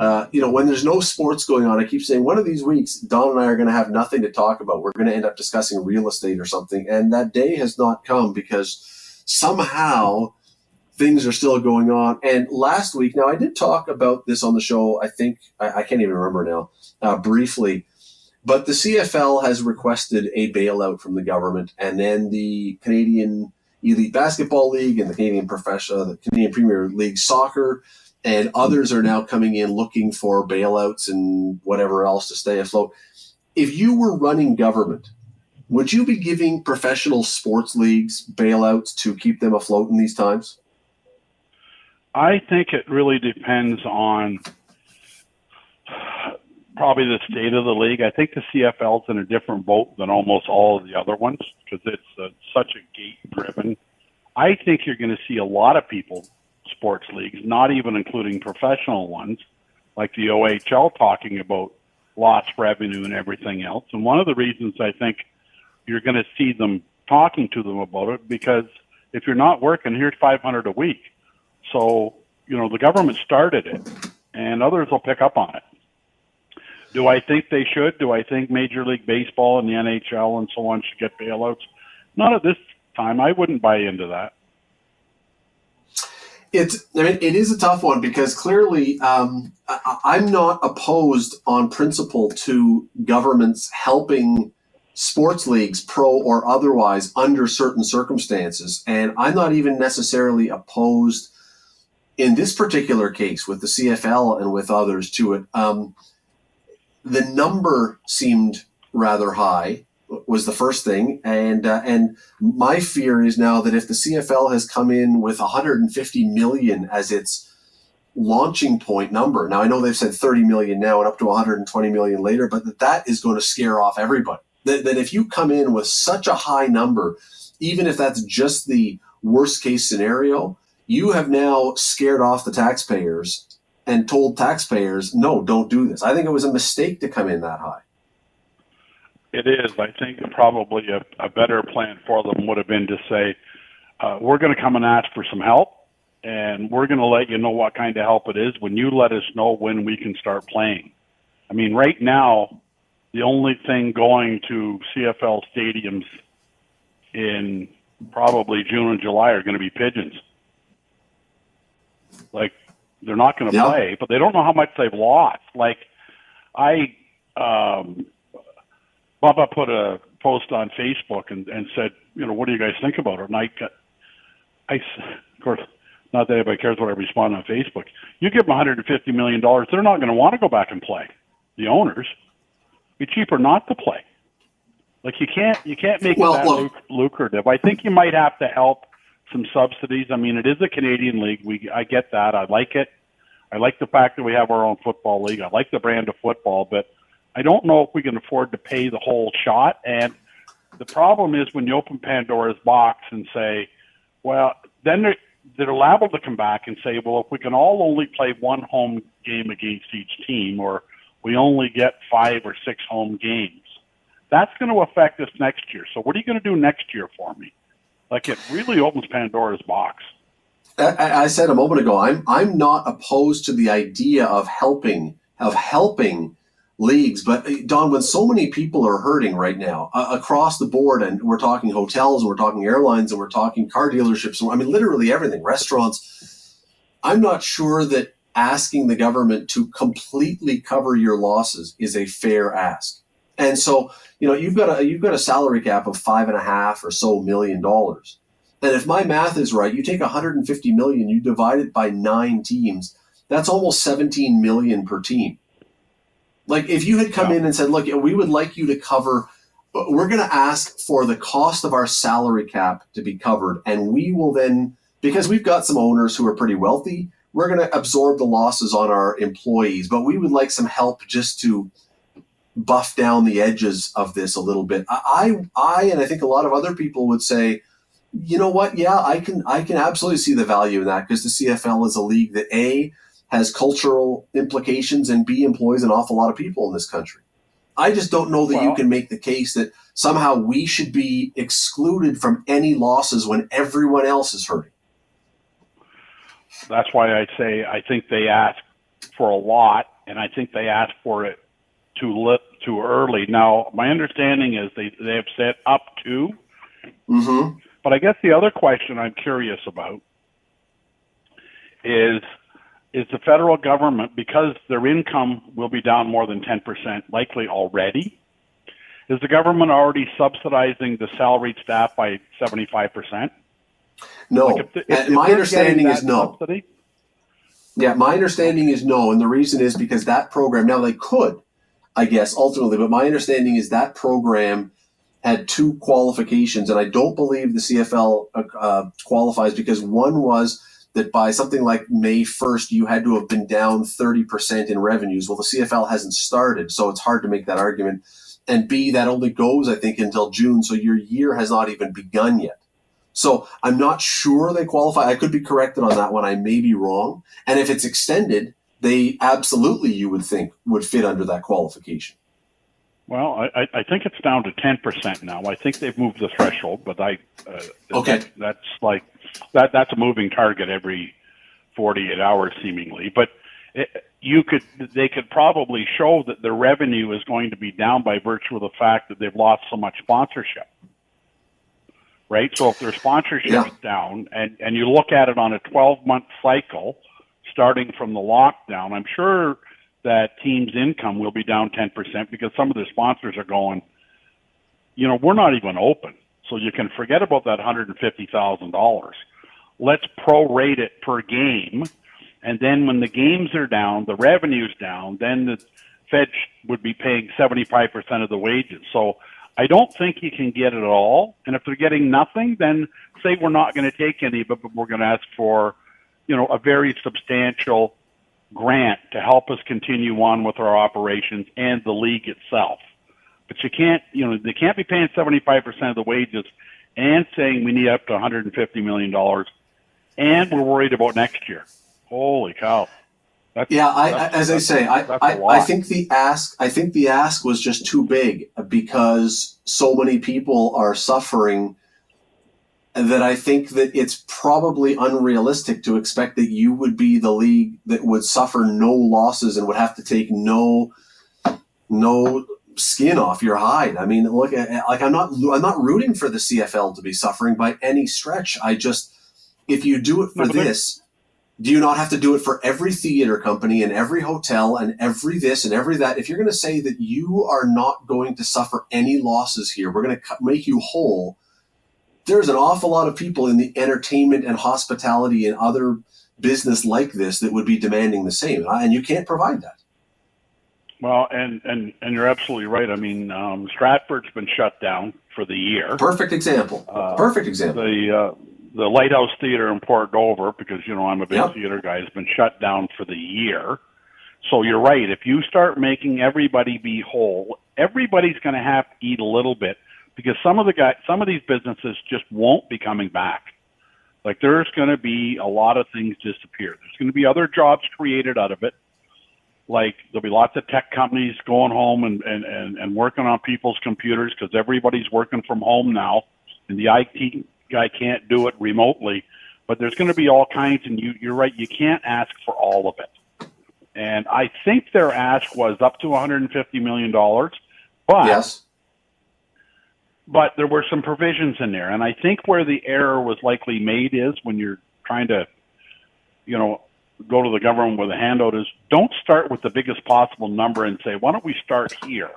uh, you know, when there's no sports going on, I keep saying one of these weeks, Don and I are going to have nothing to talk about. We're going to end up discussing real estate or something. And that day has not come because somehow things are still going on. And last week, now I did talk about this on the show, I think, I, I can't even remember now, uh, briefly. But the CFL has requested a bailout from the government, and then the Canadian Elite Basketball League and the Canadian Professional, uh, the Canadian Premier League Soccer, and others are now coming in looking for bailouts and whatever else to stay afloat. If you were running government, would you be giving professional sports leagues bailouts to keep them afloat in these times? I think it really depends on probably the state of the league. I think the CFL's in a different boat than almost all of the other ones because it's uh, such a gate driven. I think you're going to see a lot of people, sports leagues, not even including professional ones, like the OHL, talking about lost revenue and everything else. And one of the reasons I think you're going to see them talking to them about it because if you're not working, here's 500 a week. So, you know, the government started it and others will pick up on it. Do I think they should? Do I think Major League Baseball and the NHL and so on should get bailouts? Not at this time. I wouldn't buy into that. It's, I mean, it is a tough one because clearly um, I, am not opposed on principle to governments helping sports leagues, pro or otherwise, under certain circumstances. And I'm not even necessarily opposed in this particular case with the CFL and with others to it. Um, the number seemed rather high was the first thing, and uh, and my fear is now that if the CFL has come in with 150 million as its launching point number, now I know they've said 30 million now and up to 120 million later, but that that is going to scare off everybody. That, that if you come in with such a high number, even if that's just the worst case scenario, you have now scared off the taxpayers and told taxpayers, no, don't do this. I think it was a mistake to come in that high. It is. I think probably a, a better plan for them would have been to say, uh, we're going to come and ask for some help, and we're going to let you know what kind of help it is when you let us know when we can start playing. I mean, right now, the only thing going to CFL stadiums in probably June and July are going to be pigeons. Like they're not going to yeah. play, but they don't know how much they've lost. Like I, um, Bubba put a post on Facebook and, and said, you know, what do you guys think about it? And I, got, I, of course, not that anybody cares what I respond on Facebook. You give them 150 million dollars, they're not going to want to go back and play. The owners, be cheaper not to play. Like you can't, you can't make well, it that look, lucrative. I think you might have to help some subsidies. I mean, it is a Canadian league. We I get that. I like it. I like the fact that we have our own football league. I like the brand of football, but I don't know if we can afford to pay the whole shot. And the problem is when you open Pandora's box and say, well, then they're, they're liable to come back and say, well, if we can all only play one home game against each team, or we only get five or six home games, that's going to affect us next year. So what are you going to do next year for me? Like it really opens Pandora's box. I, I said a moment ago, I'm I'm not opposed to the idea of helping of helping leagues, but uh, Don, when so many people are hurting right now uh, across the board, and we're talking hotels, and we're talking airlines, and we're talking car dealerships, I mean, literally everything, restaurants. I'm not sure that asking the government to completely cover your losses is a fair ask. And so, you know, you've got a you've got a salary cap of five and a half or so million dollars. And if my math is right, you take 150 million, you divide it by nine teams, that's almost 17 million per team. Like if you had come yeah. in and said, look, we would like you to cover, uh, we're going to ask for the cost of our salary cap to be covered. And we will then, because we've got some owners who are pretty wealthy, we're going to absorb the losses on our employees, but we would like some help just to buff down the edges of this a little bit. I, I, and I think a lot of other people would say, you know what? Yeah, I can, I can absolutely see the value in that because the CFL is a league that a has cultural implications and b employs an awful lot of people in this country. I just don't know that well, you can make the case that somehow we should be excluded from any losses when everyone else is hurting. That's why I say I think they ask for a lot, and I think they ask for it too lit, too early. Now, my understanding is they they have said up to. Mm-hmm. But I guess the other question I'm curious about is is the federal government because their income will be down more than 10% likely already Is the government already subsidizing the salaried staff by 75%? No. Like if, if, if my understanding is no. Subsidy? Yeah, my understanding is no. And the reason is because that program, now they could, I guess, ultimately, but my understanding is that program had two qualifications. And I don't believe the CFL uh, uh, qualifies because one was that by something like May 1st, you had to have been down 30% in revenues. Well, the CFL hasn't started, so it's hard to make that argument. And B, that only goes, I think, until June, so your year has not even begun yet. So I'm not sure they qualify. I could be corrected on that one. I may be wrong. And if it's extended, they absolutely, you would think, would fit under that qualification. Well, I, I think it's down to 10% now. I think they've moved the threshold, but I, uh, okay. That, that's like, that, that's a moving target every 48 hours seemingly. But it, you could, they could probably show that the revenue is going to be down by virtue of the fact that they've lost so much sponsorship right? So if their sponsorship yeah. is down and, and you look at it on a 12 month cycle starting from the lockdown, I'm sure that teams' income will be down 10% because some of their sponsors are going, you know, we're not even open. So you can forget about that $150,000. Let's prorate it per game. And then when the games are down, the revenue's down, then the Fed would be paying 75% of the wages. So I don't think you can get it all. And if they're getting nothing, then say we're not going to take any, but, but we're going to ask for, you know, a very substantial grant to help us continue on with our operations and the league itself. But you can't, you know, they can't be paying 75% of the wages and saying we need up to $150 million and we're worried about next year. Holy cow. That's, yeah, I, I, as I say, I, I, I, think the ask, I think the ask was just too big because so many people are suffering that I think that it's probably unrealistic to expect that you would be the league that would suffer no losses and would have to take no, no skin off your hide. I mean, look, like I'm not, I'm not rooting for the CFL to be suffering by any stretch. I just, if you do it for no, this do you not have to do it for every theater company and every hotel and every this and every that? If you're going to say that you are not going to suffer any losses here, we're going to make you whole. There's an awful lot of people in the entertainment and hospitality and other business like this that would be demanding the same, and you can't provide that. Well, and and and you're absolutely right. I mean, um, Stratford's been shut down for the year. Perfect example. Uh, Perfect example. The uh, the Lighthouse Theater in Port Dover, because you know I'm a big yep. theater guy, has been shut down for the year. So you're right. If you start making everybody be whole, everybody's going to have to eat a little bit because some of the guys, some of these businesses just won't be coming back. Like there's going to be a lot of things disappear. There's going to be other jobs created out of it. Like there'll be lots of tech companies going home and, and, and, and working on people's computers because everybody's working from home now and the IT guy can't do it remotely. But there's going to be all kinds, and you, you're right. You can't ask for all of it. And I think their ask was up to 150 million dollars, but yes. But there were some provisions in there, and I think where the error was likely made is when you're trying to, you know, go to the government with a handout is don't start with the biggest possible number and say, why don't we start here?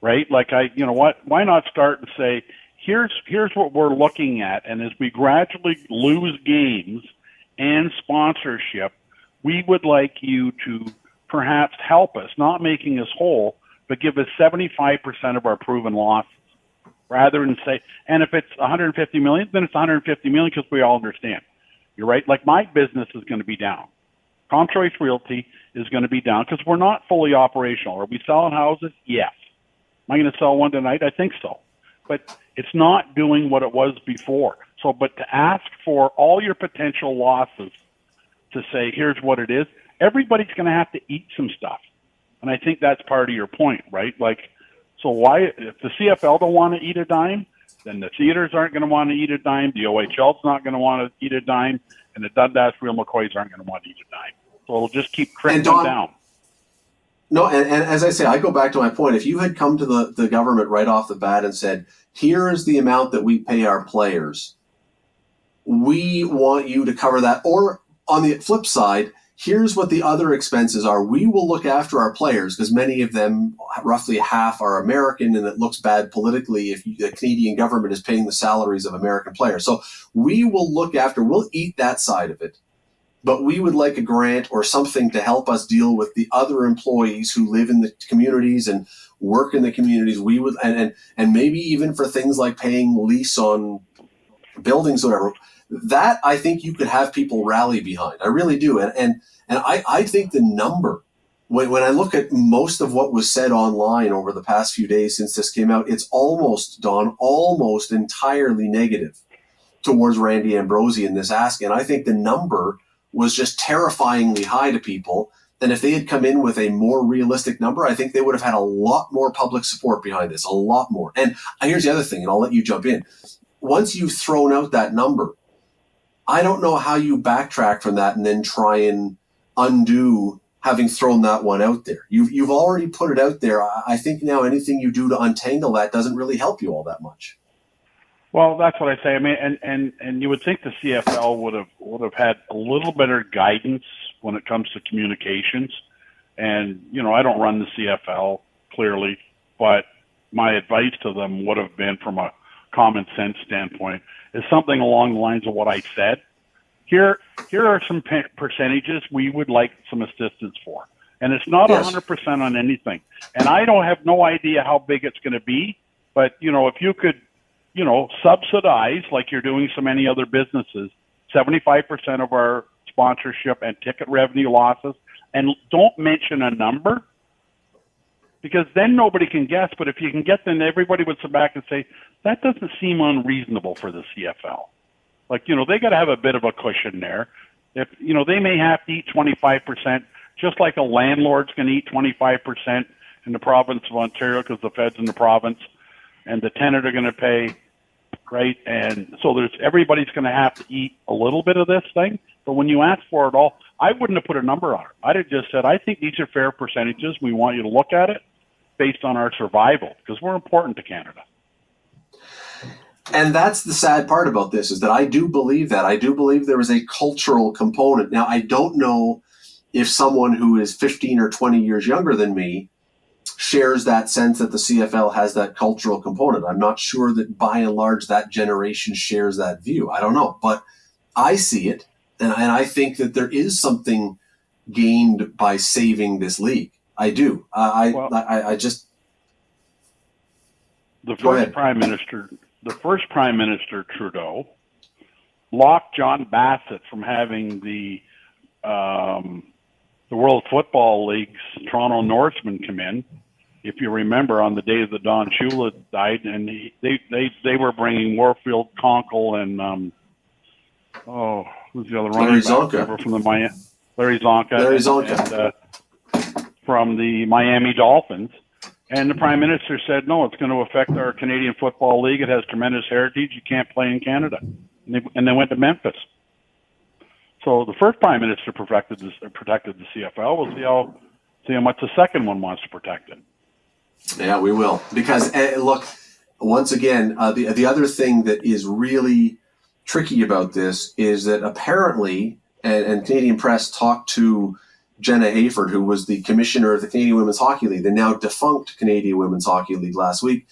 Right? Like I, you know what? Why not start and say, here's here's what we're looking at, and as we gradually lose games and sponsorship, we would like you to perhaps help us, not making us whole, but give us 75% of our proven losses, rather than say, and if it's 150 million, then it's 150 million because we all understand. You're right. Like my business is going to be down. ComChoice Realty is going to be down because we're not fully operational. Are we selling houses? Yes. Am I going to sell one tonight? I think so. But it's not doing what it was before. So, but to ask for all your potential losses to say, here's what it is, everybody's going to have to eat some stuff. And I think that's part of your point, right? Like, so why, if the CFL don't want to eat a dime, then the theaters aren't going to want to eat a dime, the OHL's not going to want to eat a dime, and the Dundas Real McCoys aren't going to want to eat a dime. So it'll just keep trickling down. No, and, and, as I say, I go back to my point. If you had come to the, the government right off the bat and said, here is the amount that we pay our players, we want you to cover that. Or on the flip side, here's what the other expenses are. We will look after our players because many of them, roughly half, are American, and it looks bad politically if the Canadian government is paying the salaries of American players. So we will look after, we'll eat that side of it. But we would like a grant or something to help us deal with the other employees who live in the communities and work in the communities. We would, and, and, and maybe even for things like paying lease on buildings, or whatever that I think you could have people rally behind. I really do. And and and I, I think the number when, when I look at most of what was said online over the past few days since this came out, it's almost Don, almost entirely negative towards Randy Ambrosie in this ask. And I think the number was just terrifyingly high to people. And if they had come in with a more realistic number, I think they would have had a lot more public support behind this, a lot more. And here's the other thing, and I'll let you jump in. Once you've thrown out that number, I don't know how you backtrack from that and then try and undo having thrown that one out there. You've, you've already put it out there. I think now anything you do to untangle that doesn't really help you all that much. Well, that's what I say. I mean, and, and, and you would think the CFL would have would have had a little better guidance when it comes to communications. And you know, I don't run the CFL clearly, but my advice to them would have been from a common sense standpoint is something along the lines of what I said. Here, here are some percentages we would like some assistance for, and it's not yes. 100% on anything. And I don't have no idea how big it's going to be, but you know, if you could, you know, subsidize like you're doing so many other businesses, 75% of our sponsorship and ticket revenue losses, and don't mention a number because then nobody can guess. But if you can get them, everybody would sit back and say, that doesn't seem unreasonable for the CFL. Like, you know, they got to have a bit of a cushion there. If, you know, they may have to eat 25%, just like a landlord's going to eat 25% in the province of Ontario because the feds in the province and the tenant are going to pay, right? And so there's everybody's going to have to eat a little bit of this thing. But when you ask for it all, I wouldn't have put a number on it. I'd have just said, I think these are fair percentages. We want you to look at it based on our survival because we're important to Canada. And that's the sad part about this is that I do believe that. I do believe there is a cultural component. Now, I don't know if someone who is 15 or 20 years younger than me shares that sense that the CFL has that cultural component. I'm not sure that by and large that generation shares that view. I don't know. But I see it. And, and I think that there is something gained by saving this league. I do. I well, I, I, just the first prime minister, the first prime minister Trudeau, locked John Bassett from having the um, the World Football League's Toronto Northmen come in. If you remember, on the day that Don Shula died, and he, they they they were bringing Warfield Konkol and um, oh, who's the other running back from the Miami? Larry Csonka. Larry Csonka. And, uh, from the Miami Dolphins. And the prime minister said, no, it's going to affect our Canadian Football League. It has tremendous heritage. You can't play in Canada. And they, and they went to Memphis. So the first prime minister protected the, protected the CFL. We'll see how, see how much the second one wants to protect it. Yeah, we will. Because, uh, look, once again, uh, the, the other thing that is really tricky about this is that apparently, and, and Canadian press talked to Jayna Hefford, who was the commissioner of the Canadian Women's Hockey League, the now defunct Canadian Women's Hockey League last week.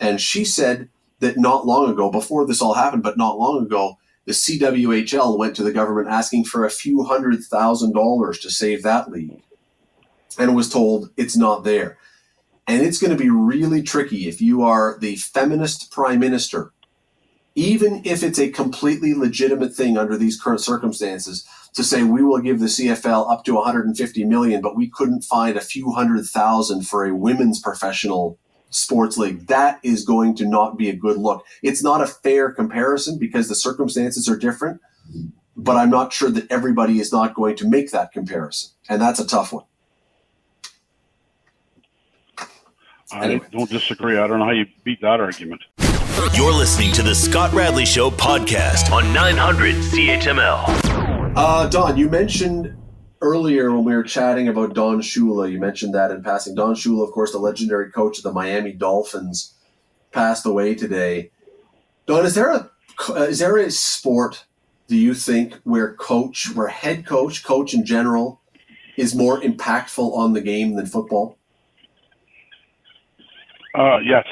And she said that not long ago, before this all happened, but not long ago, the CWHL went to the government asking for a few hundred thousand dollars to save that league and was told it's not there. And it's going to be really tricky if you are the feminist prime minister, even if it's a completely legitimate thing under these current circumstances to say we will give the CFL up to 150 million, but we couldn't find a few hundred thousand for a women's professional sports league. That is going to not be a good look. It's not a fair comparison because the circumstances are different, but I'm not sure that everybody is not going to make that comparison. And that's a tough one. I anyway. don't disagree. I don't know how you beat that argument. You're listening to the Scott Radley Show podcast on 900 CHML. Uh, Don, you mentioned earlier when we were chatting about Don Shula, you mentioned that in passing. Don Shula, of course, the legendary coach of the Miami Dolphins, passed away today. Don, is there a is there a sport do you think where coach, where head coach, coach in general, is more impactful on the game than football? Uh, yes.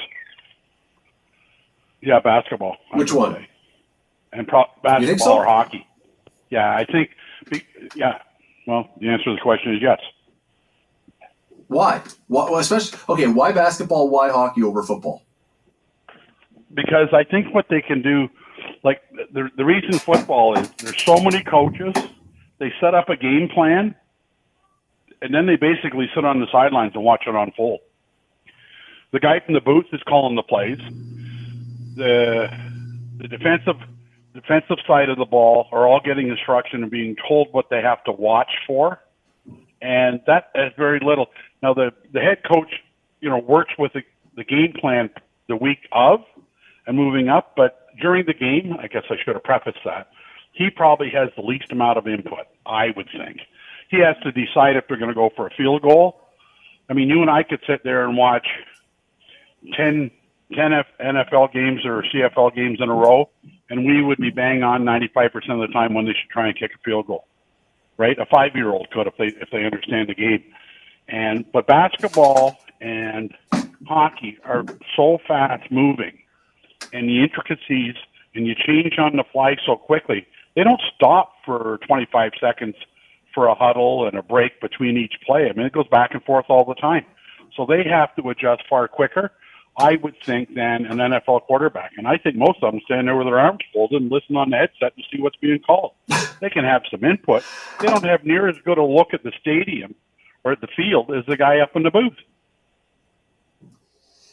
Yeah, basketball. Which one? Say. And pro- basketball so? or hockey. Yeah, I think. Yeah. Well, the answer to the question is yes. Why? Why? Especially okay. Why basketball? Why hockey over football? Because I think what they can do, like the the reason football is there's so many coaches. They set up a game plan, and then they basically sit on the sidelines and watch it unfold. The guy from the booth is calling the plays. The the defensive defensive side of the ball are all getting instruction and being told what they have to watch for, and that has very little. Now the the head coach, you know, works with the, the game plan the week of and moving up, but during the game, I guess I should have prefaced that. He probably has the least amount of input, I would think. He has to decide if they're going to go for a field goal. I mean, you and I could sit there and watch 10, 10 NFL games or CFL games in a row, and we would be bang on 95% of the time when they should try and kick a field goal. Right? A five year old could if they if they understand the game. And but basketball and hockey are so fast moving and the intricacies and you change on the fly so quickly. They don't stop for 25 seconds for a huddle and a break between each play. I mean, it goes back and forth all the time. So they have to adjust far quicker. I would think than an NFL quarterback. And I think most of them stand there with their arms folded and listen on the headset to see what's being called. they can have some input. They don't have near as good a look at the stadium or at the field as the guy up in the booth.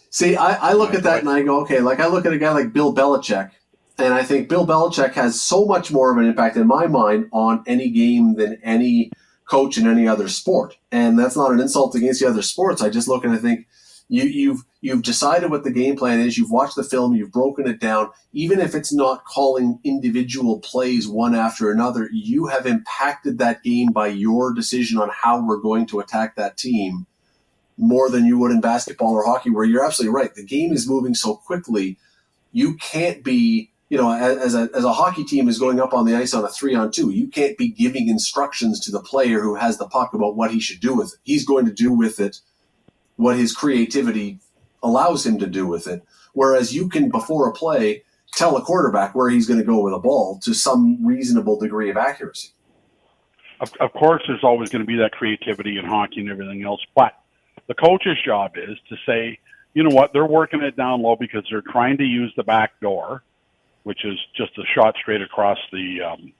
See, I, I look at that and I go, okay, like I look at a guy like Bill Belichick, and I think Bill Belichick has so much more of an impact in my mind on any game than any coach in any other sport. And that's not an insult against the other sports. I just look and I think you, you've you've decided what the game plan is. You've watched the film. You've broken it down. Even if it's not calling individual plays one after another, you have impacted that game by your decision on how we're going to attack that team more than you would in basketball or hockey, where you're absolutely right. The game is moving so quickly, you can't be, you know, as a, as a hockey team is going up on the ice on a three on two, you can't be giving instructions to the player who has the puck about what he should do with it. He's going to do with it what his creativity allows him to do with it. Whereas you can, before a play, tell a quarterback where he's going to go with a ball to some reasonable degree of accuracy. Of, of course, there's always going to be that creativity in hockey and everything else, but the coach's job is to say, you know what, they're working it down low because they're trying to use the back door, which is just a shot straight across the um,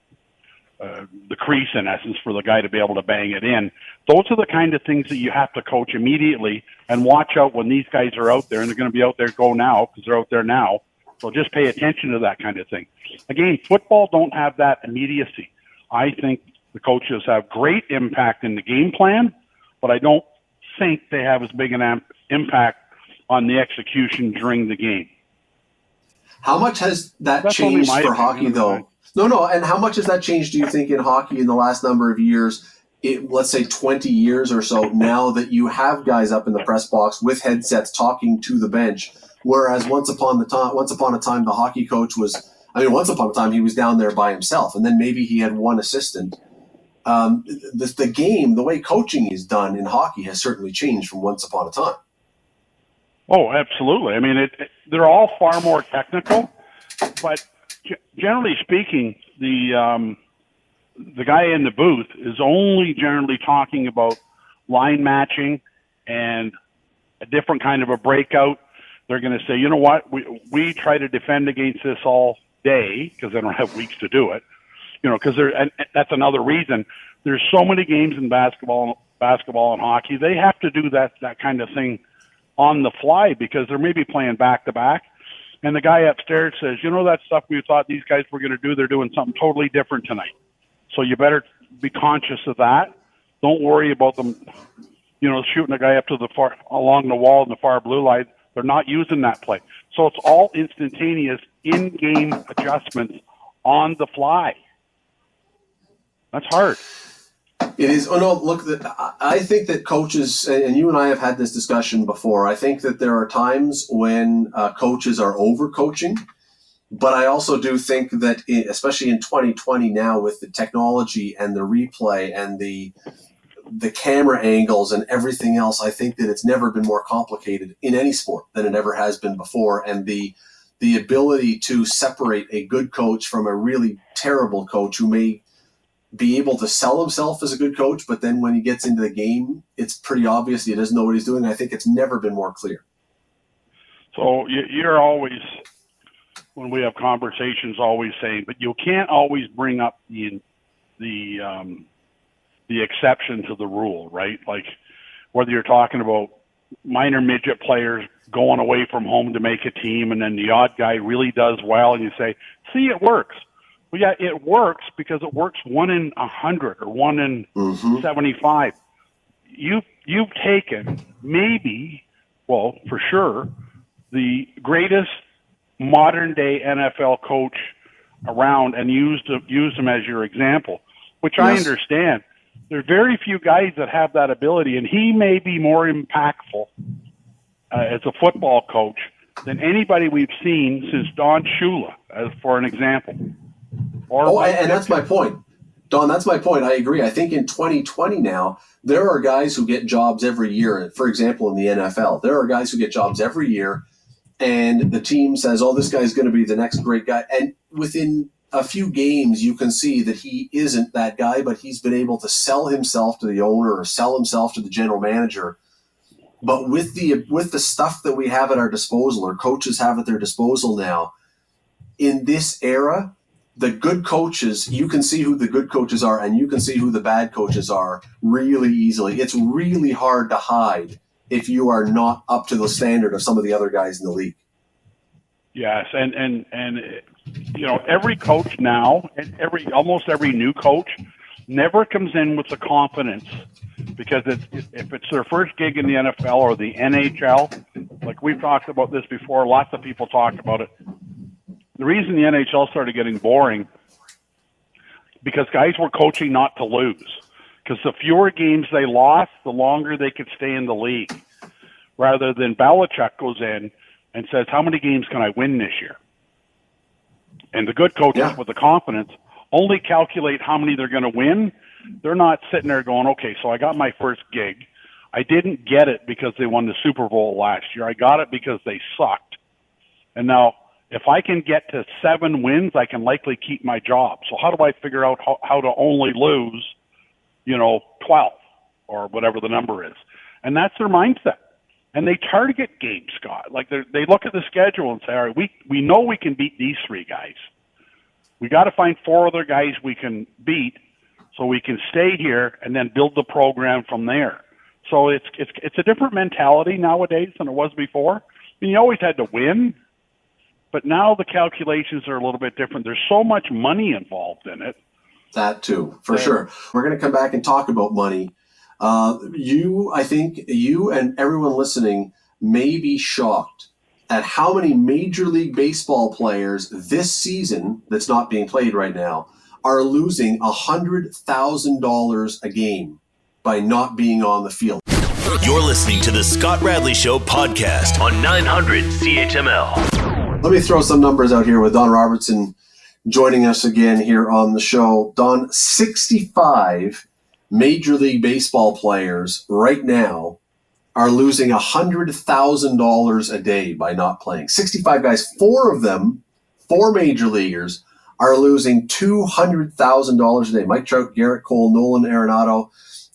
uh, the crease in essence for the guy to be able to bang it in. Those are the kind of things that you have to coach immediately and watch out when these guys are out there and they're going to be out there go now because they're out there now. So just pay attention to that kind of thing. Again, football don't have that immediacy. I think the coaches have great impact in the game plan, but I don't think they have as big an am- impact on the execution during the game. How much has that That's changed for hockey, though? No, no. And how much has that changed, do you think, in hockey in the last number of years? It, let's say 20 years or so now that you have guys up in the press box with headsets talking to the bench whereas once upon the time once upon a time the hockey coach was i mean once upon a time he was down there by himself and then maybe he had one assistant um, the, the game, the way coaching is done in hockey has certainly changed from once upon a time. Oh, absolutely. I mean, it, it, they're all far more technical, but generally speaking, the um, the guy in the booth is only generally talking about line matching and a different kind of a breakout. They're going to say, you know what, we we try to defend against this all day because they don't have weeks to do it you know, because there, and that's another reason. There's so many games in basketball, basketball and hockey. They have to do that that kind of thing on the fly because they're maybe playing back to back. And the guy upstairs says, you know, that stuff we thought these guys were going to do, they're doing something totally different tonight. So you better be conscious of that. Don't worry about them, you know, shooting a guy up to the far along the wall in the far blue line. They're not using that play. So it's all instantaneous in-game adjustments on the fly. That's hard. It is. Oh no! Look, I think that coaches, and you and I have had this discussion before. I think that there are times when uh, coaches are overcoaching, But I also do think that, especially in 2020 now, with the technology and the replay and the the camera angles and everything else, I think that it's never been more complicated in any sport than it ever has been before. And the the ability to separate a good coach from a really terrible coach who may be able to sell himself as a good coach, but then when he gets into the game, it's pretty obvious he doesn't know what he's doing. I think it's never been more clear. So you're always, when we have conversations, always saying, but you can't always bring up the the um, the exception to the rule, right? Like whether you're talking about minor midget players going away from home to make a team, and then the odd guy really does well, and you say, "See, it works." Well, yeah, it works because it works one in a hundred or one in mm-hmm. seventy-five. You've you've taken maybe, well, for sure, the greatest modern day NFL coach around and used used him as your example, which yes. I understand. There are very few guys that have that ability, and he may be more impactful uh, as a football coach than anybody we've seen since Don Shula, as for an example. Oh, and that's my point. Don, that's my point. I agree. I think in 2020 now, there are guys who get jobs every year. For example, in the NFL, there are guys who get jobs every year, and the team says, "Oh, this guy's going to be the next great guy." And within a few games, you can see that he isn't that guy, but he's been able to sell himself to the owner or sell himself to the general manager. But with the with the stuff that we have at our disposal, or coaches have at their disposal now, in this era, the good coaches, you can see who the good coaches are and you can see who the bad coaches are really easily. It's really hard to hide if you are not up to the standard of some of the other guys in the league. Yes, and and and you know every coach now, and every almost every new coach, never comes in with the confidence because it's, if it's their first gig in the NFL or the NHL, like we've talked about this before, lots of people talk about it the reason the NHL started getting boring because guys were coaching not to lose. Because the fewer games they lost, the longer they could stay in the league. Rather than Belichick goes in and says, "How many games can I win this year?" And the good coaches yeah. with the confidence only calculate how many they're going to win. They're not sitting there going, "Okay, so I got my first gig. I didn't get it because they won the Super Bowl last year. I got it because they sucked." And now if I can get to seven wins, I can likely keep my job. So how do I figure out how, how to only lose, you know, 12 or whatever the number is? And that's their mindset. And they target games, Scott. Like they look at the schedule and say, all right, we, we know we can beat these three guys. We got to find four other guys we can beat so we can stay here and then build the program from there. So it's, it's, it's a different mentality nowadays than it was before. I mean, you always had to win but now the calculations are a little bit different. There's so much money involved in it. That too, for sure. We're going to come back and talk about money. Uh, you, I think, you and everyone listening may be shocked at how many Major League Baseball players this season, that's not being played right now, are losing $100,000 a game by not being on the field. You're listening to the Scott Radley Show podcast on 900 CHML. Let me throw some numbers out here with Don Robertson joining us again here on the show. Don, 65 Major League Baseball players right now are losing $100,000 a day by not playing. 65 guys, four of them, four major leaguers, are losing $200,000 a day. Mike Trout, Gerrit Cole, Nolan Arenado,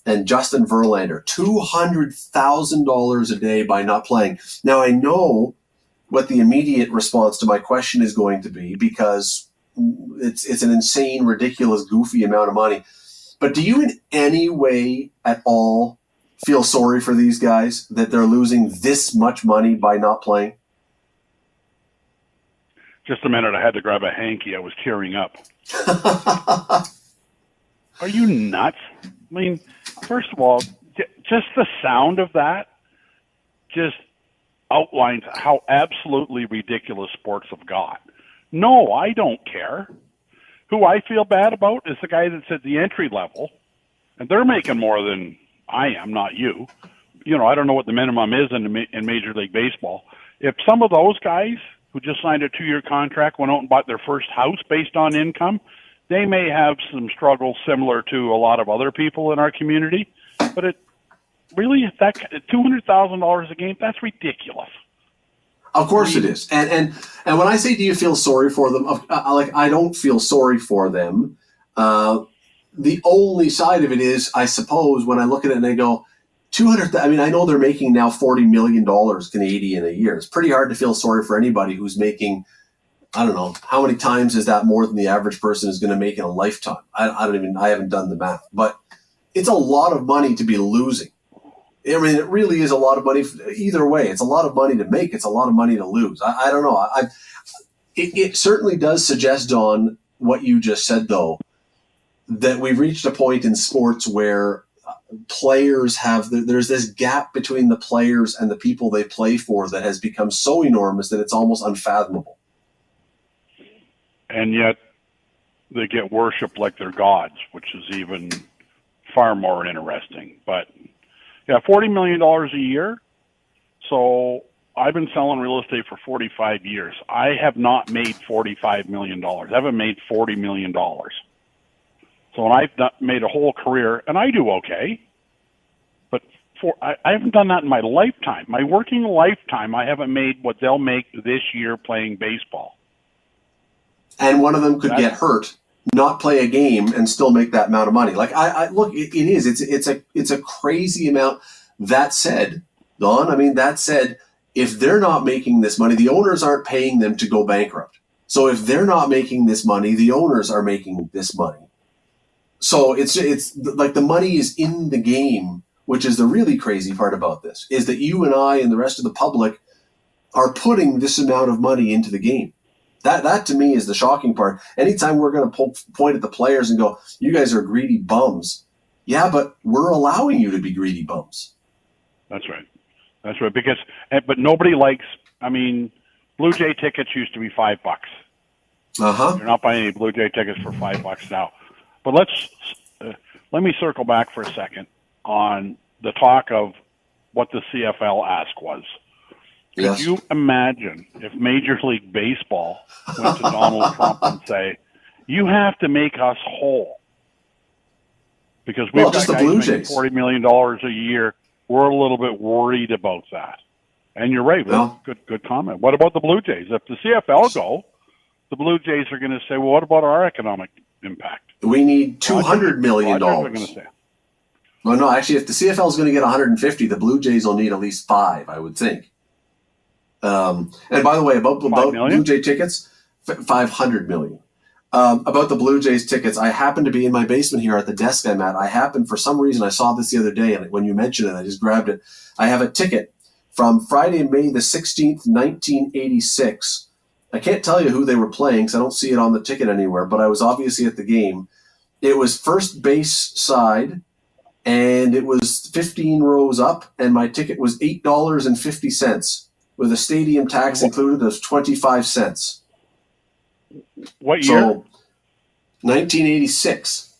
and Justin Verlander. $200,000 a day by not playing. Now, I know what the immediate response to my question is going to be because it's it's an insane, ridiculous, goofy amount of money. But do you in any way at all feel sorry for these guys that they're losing this much money by not playing? Just a minute, I had to grab a hanky. I was tearing up. [LAUGHS] Are you nuts? I mean, first of all, just the sound of that just outlines how absolutely ridiculous sports have got. No, I don't care. Who I feel bad about is the guy that's at the entry level, and they're making more than I am, not you. You know, I don't know what the minimum is in in Major League Baseball. If some of those guys who just signed a two-year contract went out and bought their first house based on income, they may have some struggles similar to a lot of other people in our community. But it really that two hundred thousand dollars a game that's ridiculous. Of course it is, and and and when I say, do you feel sorry for them? Uh, like I don't feel sorry for them. Uh, the only side of it is, I suppose, when I look at it and I go, two hundred. I mean, I know they're making now forty million dollars Canadian a year. It's pretty hard to feel sorry for anybody who's making. I don't know how many times is that more than the average person is going to make in a lifetime. I, I don't even. I haven't done the math, but it's a lot of money to be losing. I mean, it really is a lot of money. Either way, it's a lot of money to make. It's a lot of money to lose. I, I don't know. I, it, it certainly does suggest, Don, what you just said, though, that we've reached a point in sports where uh, players have there's this gap between the players and the people they play for that has become so enormous that it's almost unfathomable. And yet, they get worshipped like they're gods, which is even far more interesting. But yeah, forty million dollars a year. So I've been selling real estate for forty five years. I have not made forty five million dollars. I haven't made forty million dollars. So and I've done, made a whole career, and I do okay. But for I, I haven't done that in my lifetime. My working lifetime, I haven't made what they'll make this year playing baseball. And one of them could That's, get hurt not play a game and still make that amount of money. Like I, I look, it, it is. It's it's a it's a crazy amount. That said, Don, I mean that said, if they're not making this money, the owners aren't paying them to go bankrupt. So if they're not making this money, the owners are making this money. So it's it's like the money is in the game, which is the really crazy part about this is that you and I and the rest of the public are putting this amount of money into the game. That that to me is the shocking part. Anytime we're going to point at the players and go, "You guys are greedy bums," yeah, but we're allowing you to be greedy bums. That's right. That's right. Because eh, but nobody likes. I mean, Blue Jay tickets used to be five bucks. Uh huh. You're not buying any Blue Jay tickets for five bucks now. But let's uh, let me circle back for a second on the talk of what the CFL ask was. Yes. Could you imagine if Major League Baseball went to Donald Trump and say, "You have to make us whole," because we've well, got guys making forty million dollars a year. We're a little bit worried about that. And you're right. Well, good, good comment. What about the Blue Jays? If the CFL go, the Blue Jays are going to say, "Well, what about our economic impact?" We need two hundred million dollars. Well, no, actually, if the CFL is going to get 150, the Blue Jays will need at least five, I would think. Um, and by the way, about, about Blue Jay tickets, five hundred million. Um, about the Blue Jays tickets, I happen to be in my basement here at the desk I'm at. I happened for some reason I saw this the other day, and when you mentioned it, I just grabbed it. I have a ticket from Friday, May the sixteenth, nineteen eighty six. I can't tell you who they were playing because I don't see it on the ticket anywhere, but I was obviously at the game. It was first base side, and it was 15 rows up, and my ticket was $8.50 with a stadium tax included of 25 cents. What year? So, 1986.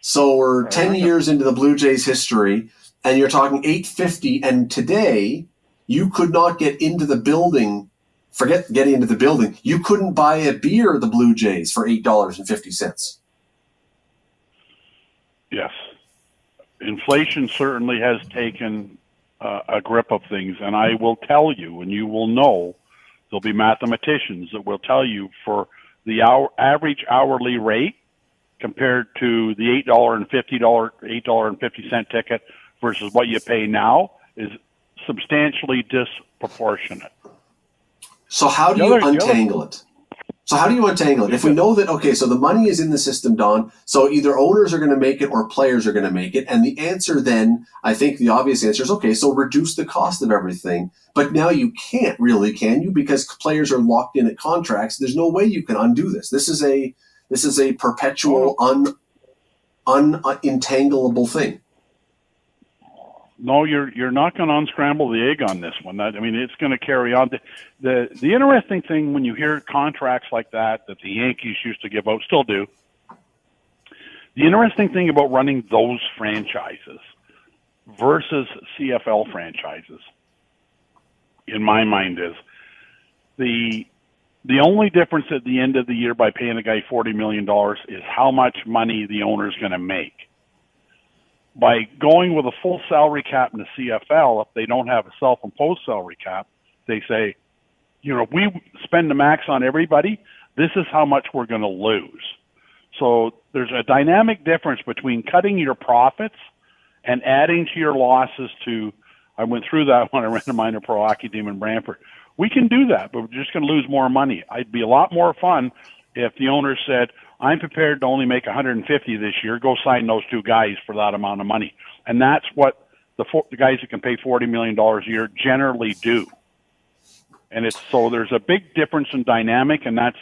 So we're 10 years into the Blue Jays history and you're talking 850 and today you could not get into the building forget getting into the building you couldn't buy a beer at the Blue Jays for $8.50. Yes. Inflation certainly has taken uh, a grip of things. And I will tell you, and you will know, there'll be mathematicians that will tell you for the hour, average hourly rate compared to the eight dollar and fifty dollar eight dollar and fifty cent ticket versus what you pay now is substantially disproportionate. So how do you untangle it? So how do you untangle it? If we know that okay, so the money is in the system, Don. So either owners are going to make it or players are going to make it, and the answer then, I think the obvious answer is okay. So reduce the cost of everything. But now you can't really, can you? Because players are locked in at contracts. There's no way you can undo this. This is a this is a perpetual oh. un un uh, unentangleable thing no, you're you're not going to unscramble the egg on this one. That, I mean, it's going to carry on. The, the the interesting thing when you hear contracts like that that the Yankees used to give out, still do. The interesting thing about running those franchises versus CFL franchises, in my mind, is the the only difference at the end of the year by paying a guy forty million dollars is how much money the owner is going to make. By going with a full salary cap in the CFL, if they don't have a self-imposed salary cap, they say, you know, we spend the max on everybody, this is how much we're going to lose. So there's a dynamic difference between cutting your profits and adding to your losses to I went through that [LAUGHS] when I ran a minor pro hockey team in Brantford. We can do that, but we're just going to lose more money. It'd be a lot more fun if the owner said, I'm prepared to only make 150 this year. Go sign those two guys for that amount of money. And that's what the, four, the guys that can pay $40 million a year generally do. And it's so there's a big difference in dynamic, and that's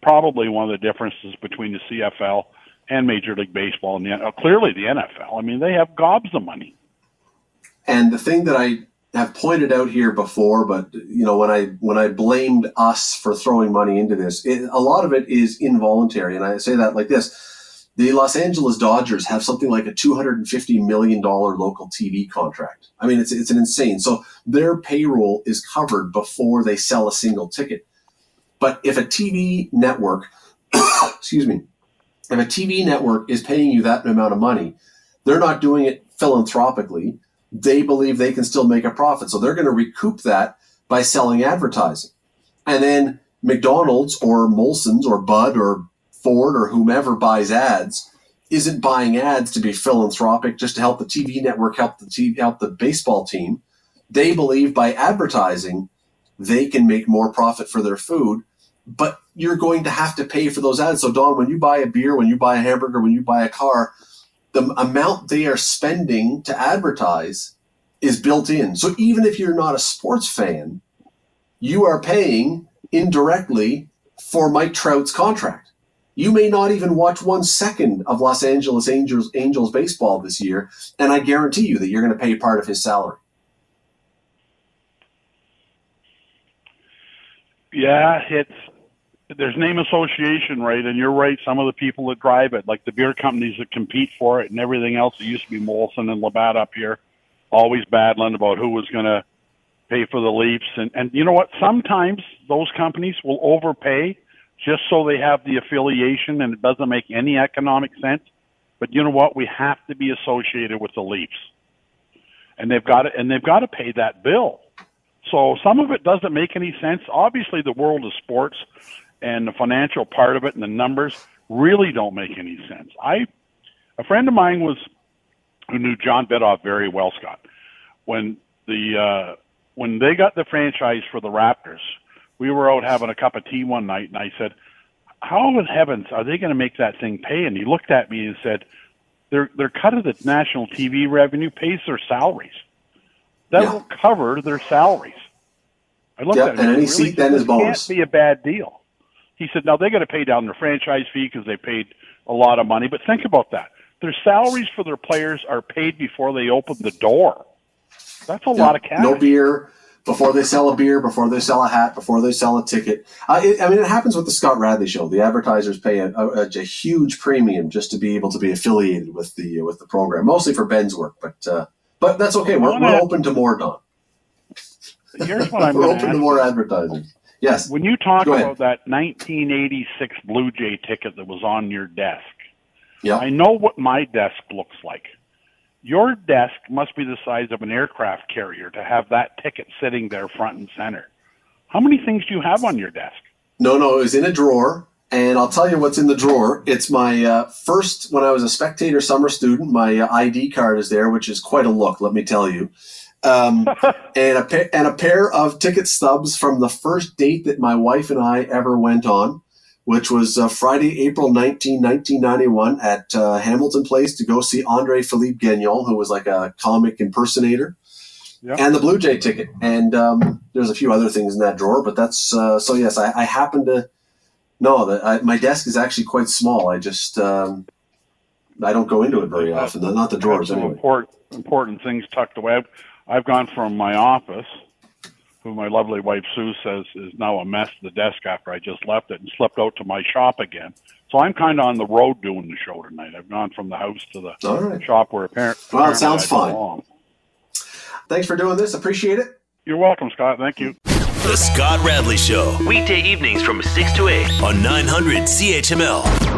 probably one of the differences between the CFL and Major League Baseball and the uh, clearly the NFL. I mean, they have gobs of money. And the thing that I have pointed out here before, but you know, when I when I blamed us for throwing money into this, it, a lot of it is involuntary, and I say that like this. The Los Angeles Dodgers have something like a $250 million local TV contract. I mean, it's, it's an insane. So their payroll is covered before they sell a single ticket. But if a TV network, [COUGHS] excuse me, if a TV network is paying you that amount of money, they're not doing it philanthropically they believe they can still make a profit. So they're going to recoup that by selling advertising. And then McDonald's or Molson's or Bud or Ford or whomever buys ads isn't buying ads to be philanthropic just to help the TV network help the TV, help the baseball team. They believe by advertising they can make more profit for their food, but you're going to have to pay for those ads. So Don, when you buy a beer, when you buy a hamburger, when you buy a car, the amount they are spending to advertise is built in. So even if you're not a sports fan, you are paying indirectly for Mike Trout's contract. You may not even watch one second of Los Angeles Angels Angels baseball this year, and I guarantee you that you're going to pay part of his salary. Yeah, it's there's name association, right? And you're right. Some of the people that drive it, like the beer companies that compete for it, and everything else. It used to be Molson and Labatt up here, always battling about who was going to pay for the Leafs. And and you know what? Sometimes those companies will overpay just so they have the affiliation, and it doesn't make any economic sense. But you know what? We have to be associated with the Leafs, and they've got to and they've got to pay that bill. So some of it doesn't make any sense. Obviously, the world of sports and the financial part of it and the numbers really don't make any sense. I, a friend of mine was who knew John Bitove very well, Scott. When the uh, when they got the franchise for the Raptors, we were out having a cup of tea one night, and I said, "How in heavens are they going to make that thing pay?" And he looked at me and said, "Their their cut of the national TV revenue pays their salaries. That yeah. will cover their salaries." I looked yep, at him. And any really, seat then is bonus. Can't be a bad deal. He said, now they got to pay down their franchise fee because they paid a lot of money. But think about that. Their salaries for their players are paid before they open the door. That's a lot of cash. No beer before they sell a beer, before they sell a hat, before they sell a ticket. Uh, it, I mean, it happens with the Scott Radley show. The advertisers pay a, a, a, huge premium just to be able to be affiliated with the with the program, mostly for Ben's work. But uh, but that's okay. We're, we're open to more, Don. Here's what I'm [LAUGHS] we're open to more advertising. Yes. When you talk about that 1986 Blue Jay ticket that was on your desk, yeah. I know what my desk looks like. Your desk must be the size of an aircraft carrier to have that ticket sitting there front and center. How many things do you have on your desk? No, no, it was in a drawer. And I'll tell you what's in the drawer. It's my uh, first, when I was a spectator summer student, my uh, ID card is there, which is quite a look, let me tell you um, [LAUGHS] and a pa- and a pair of ticket stubs from the first date that my wife and I ever went on, which was uh, Friday, April 19, 1991, at uh, Hamilton Place to go see Andre Philippe Gagnon, who was like a comic impersonator, yep. and the Blue Jay ticket. And um, there's a few other things in that drawer, but that's uh, so. Yes, I, I happen to. No, that I, my desk is actually quite small. I just um, I don't go into it very often. Not the drawers anyway. Important, important things tucked away. I've gone from my office, who my lovely wife Sue says is now a mess, the desk after I just left it, and slept out to my shop again. So I'm kind of on the road doing the show tonight. I've gone from the house to the right. shop where apparently. Well, it sounds fun. Thanks for doing this. Appreciate it. You're welcome, Scott. Thank you. The Scott Radley Show. Weekday evenings from 6 to 8 on 900 CHML.